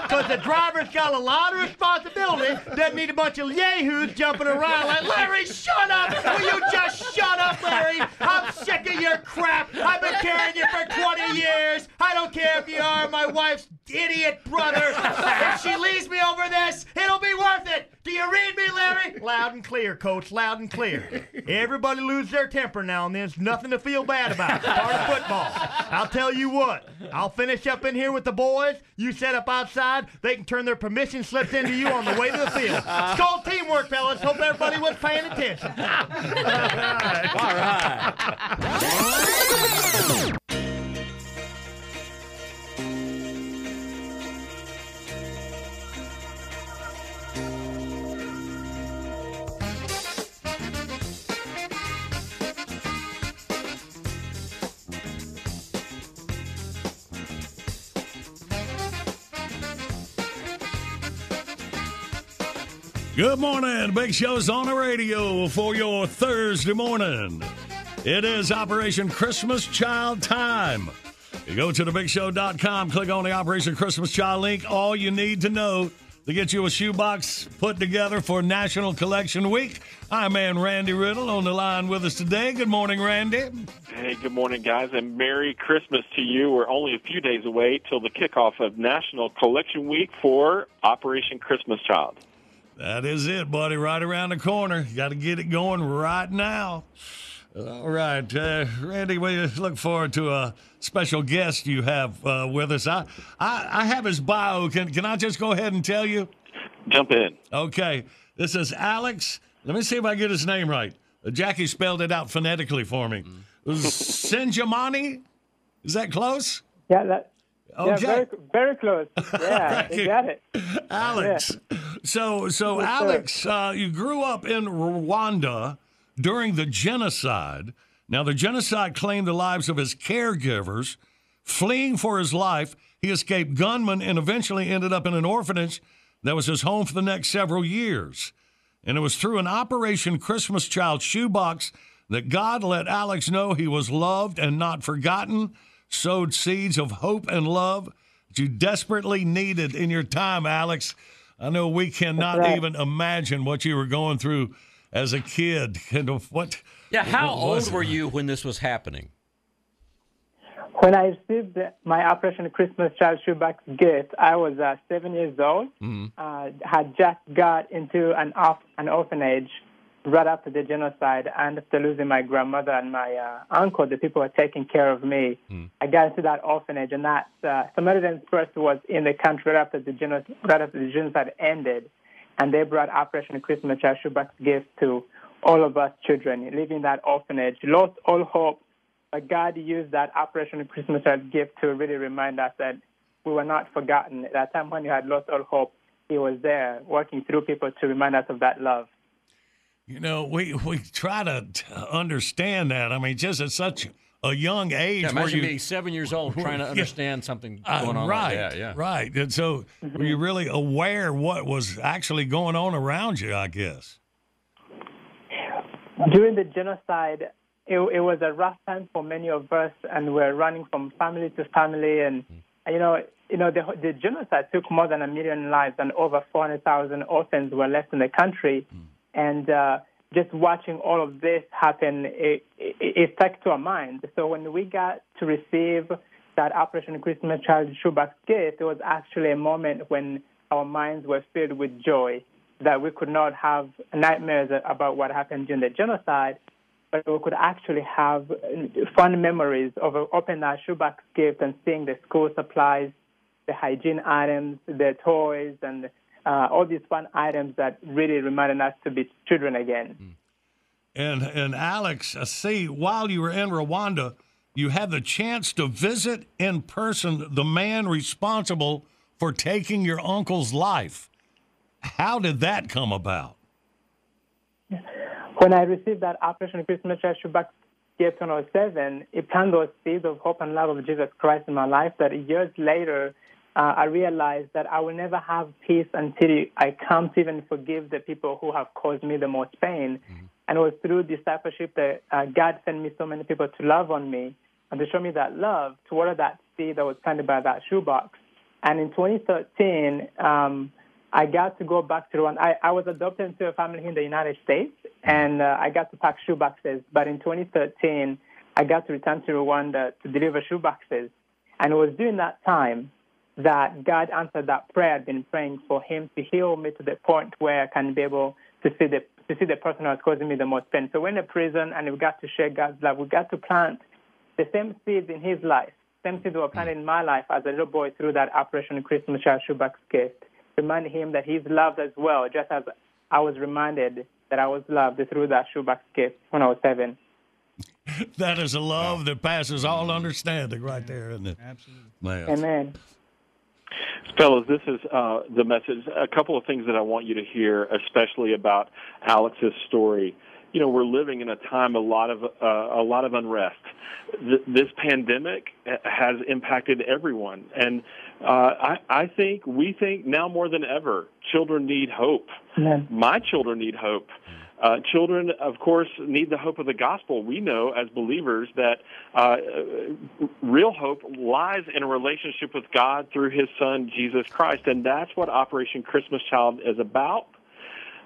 Because the driver's got a lot of responsibility, doesn't need a bunch of yahoos jumping around like, Larry, shut up! Will you just shut up, Larry? I'm sick of your crap. I've been carrying you for 20 years. I don't care if you are my wife's idiot brother. If she leaves me over this, it'll be worth it. Do you read me, Larry? Loud and clear, coach. Loud and clear. Everybody loses their temper now and then. There's nothing to feel bad about. It's part of football. I'll tell you what. I'll finish up in here with the boys. You set up outside. They can turn their permission slips into you on the way to the field. It's called teamwork, fellas. Hope everybody was paying attention. All right. Good morning. Big Show's on the radio for your Thursday morning. It is Operation Christmas Child time. You go to thebigshow.com, click on the Operation Christmas Child link. All you need to know to get you a shoebox put together for National Collection Week. I'm man Randy Riddle on the line with us today. Good morning, Randy. Hey, good morning, guys, and Merry Christmas to you. We're only a few days away till the kickoff of National Collection Week for Operation Christmas Child. That is it, buddy. Right around the corner. You got to get it going right now. All right, uh, Randy. We look forward to a special guest you have uh, with us. I, I, I have his bio. Can can I just go ahead and tell you? Jump in. Okay. This is Alex. Let me see if I get his name right. Uh, Jackie spelled it out phonetically for me. Sinjamani. Is that close? Yeah, that. Yeah, Okay. very, very close. Yeah, you got it. Alex. So, so Yes. Alex, uh, you grew up in Rwanda during the genocide. Now, the genocide claimed the lives of his caregivers. Fleeing for his life, he escaped gunmen and eventually ended up in an orphanage that was his home for the next several years. And it was through an Operation Christmas Child shoebox that God let Alex know he was loved and not forgotten, sowed seeds of hope and love that you desperately needed in your time, Alex. I know we cannot right. even imagine what you were going through as a kid. And what? Yeah, how what old were you when this was happening? When I received my Operation Christmas Child shoebox gift, I was uh, seven years old. Mhm. Uh, had just got into an off an orphanage right after the genocide, and after losing my grandmother and my uh, uncle, the people were taking care of me. I got into that orphanage, and that uh, Samaritan's Purse was in the country right after the geno- right after the genocide ended, and they brought Operation Christmas Child shoebox gift to all of us children living in that orphanage. Lost all hope, but God used that Operation Christmas Child gift to really remind us that we were not forgotten. At that time when you had lost all hope, He was there working through people to remind us of that love. You know, we we try to understand that. I mean, just at such a young age, Yeah, imagine you being seven years old trying to Yeah. understand something Uh, going on right, like that. Yeah. right. And so, were you really aware what was actually going on around you? I guess. During the genocide, it, it was a rough time for many of us, and we're running from family to family. And you know, you know, the, the genocide took more than a million lives, and over 400,000 orphans were left in the country. And uh, just watching all of this happen, it, it, it stuck to our mind. So when we got to receive that Operation Christmas Child shoebox gift, it was actually a moment when our minds were filled with joy that we could not have nightmares about what happened during the genocide, but we could actually have fun memories of opening that shoebox gift and seeing the school supplies, the hygiene items, the toys, and uh, all these fun items that really reminded us to be children again. And and Alex, see while you were in Rwanda, you had the chance to visit in person the man responsible for taking your uncle's life. How did that come about? When I received that Operation Christmas Child shoebox gift when I was seven, it planted those seeds of hope and love of Jesus Christ in my life that years later, uh, I realized that I will never have peace until I can't even forgive the people who have caused me the most pain. And it was through discipleship that uh, God sent me so many people to love on me and to show me that love, to water that seed that was planted by that shoebox. And in 2013, um, I got to go back to Rwanda. I, I was adopted into a family in the United States, and uh, I got to pack shoeboxes. But in 2013, I got to return to Rwanda to deliver shoeboxes. And it was during that time that God answered that prayer I'd been praying for Him to heal me to the point where I can be able to see the to see the person who was causing me the most pain. So we're in a prison, and we got to share God's love. We got to plant the same seeds in His life, same seeds that were planted in my life as a little boy through that Operation Christmas Child shoebox gift reminding him that he's loved as well, just as I was reminded that I was loved through that shoebox gift when I was seven. That is a love that passes all understanding, right there, isn't it? Absolutely. Man. Amen. Fellas, this is uh, the message. A couple of things that I want you to hear, especially about Alex's story. you know, we're living in a time a lot of uh, a lot of unrest. Th- this pandemic has impacted everyone, and uh, I, I think we think now more than ever, children need hope. My children need hope. Uh, children, of course, need the hope of the gospel. We know as believers that uh, real hope lies in a relationship with God through His Son, Jesus Christ. And that's what Operation Christmas Child is about.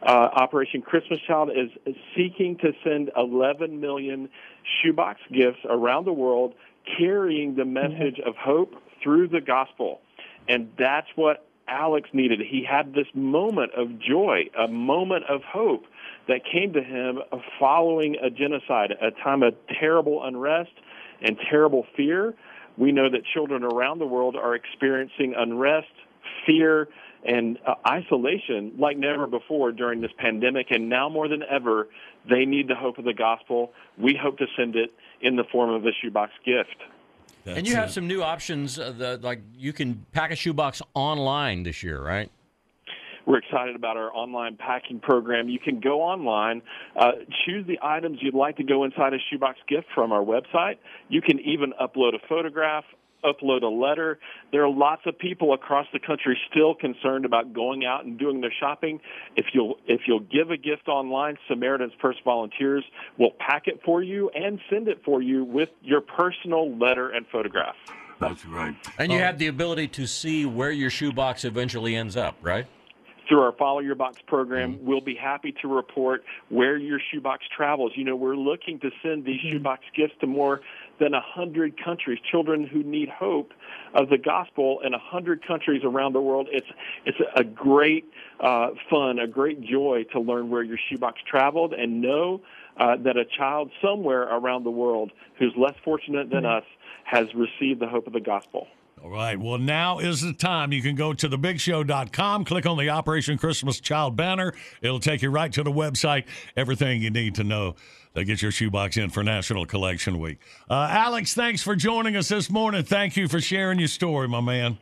Uh, Operation Christmas Child is, is seeking to send 11 million shoebox gifts around the world carrying the message of hope through the gospel. And that's what Alex needed. He had this moment of joy, a moment of hope that came to him following a genocide, a time of terrible unrest and terrible fear. We know that children around the world are experiencing unrest, fear, and uh, isolation like never before during this pandemic. And now more than ever, they need the hope of the gospel. We hope to send it in the form of a shoebox gift. and you have some new options. Uh, the, like you can pack a shoebox online this year, right? We're excited about our online packing program. You can go online, uh, choose the items you'd like to go inside a shoebox gift from our website. You can even upload a photograph, upload a letter. There are lots of people across the country still concerned about going out and doing their shopping. If you'll if you'll give a gift online, Samaritan's Purse volunteers will pack it for you and send it for you with your personal letter and photograph. That's right. And you have the ability to see where your shoebox eventually ends up, right? Through our Follow Your Box program, we'll be happy to report where your shoebox travels. You know, we're looking to send these shoebox gifts to more than a hundred countries, children who need hope of the gospel in a hundred countries around the world. It's it's a great uh, fun, a great joy to learn where your shoebox traveled and know uh, that a child somewhere around the world who's less fortunate than us has received the hope of the gospel. All right. Well, now is the time. You can go to thebigshow.com, click on the Operation Christmas Child banner. It'll take you right to the website. Everything you need to know to get your shoebox in for National Collection Week. Uh, Alex, thanks for joining us this morning. Thank you for sharing your story, my man.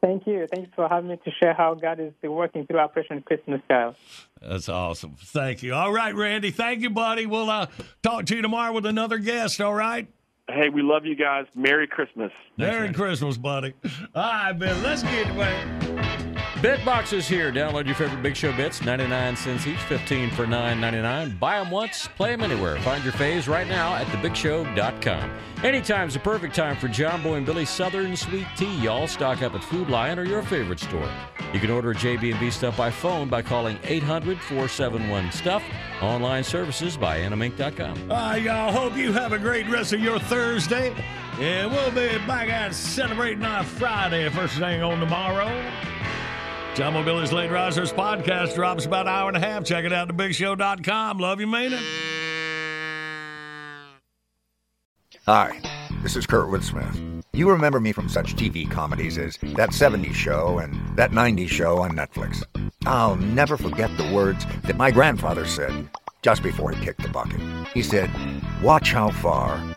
Thank you. Thanks for having me to share how God is working through Operation Christmas Child. That's awesome. Thank you. All right, Randy. Thank you, buddy. We'll uh, talk to you tomorrow with another guest. All right. Hey, we love you guys. Merry Christmas. Merry Christmas, buddy. All right, Ben, let's get away. Bitbox is here. Download your favorite Big Show bits, 99 cents each, 15 for 9.99. Buy them once, play them anywhere. Find your faves right now at thebigshow.com. Anytime's the perfect time for John Boy and Billy Southern Sweet Tea. Y'all stock up at Food Lion or your favorite store. You can order JB&B stuff by phone by calling 800-471-STUFF. Online services by animink.com. Uh, y'all hope you have a great rest of your Thursday. And we'll be back out celebrating on Friday, first thing on tomorrow. John Boy and Billy's Late Risers podcast drops about an hour and a half. Check it out at thebigshow.com. Love you, mean it. Hi, this is Kurtwood Smith. You remember me from such TV comedies as That 70s Show and That 90s Show on Netflix. I'll never forget the words that my grandfather said just before he kicked the bucket. He said, Watch how far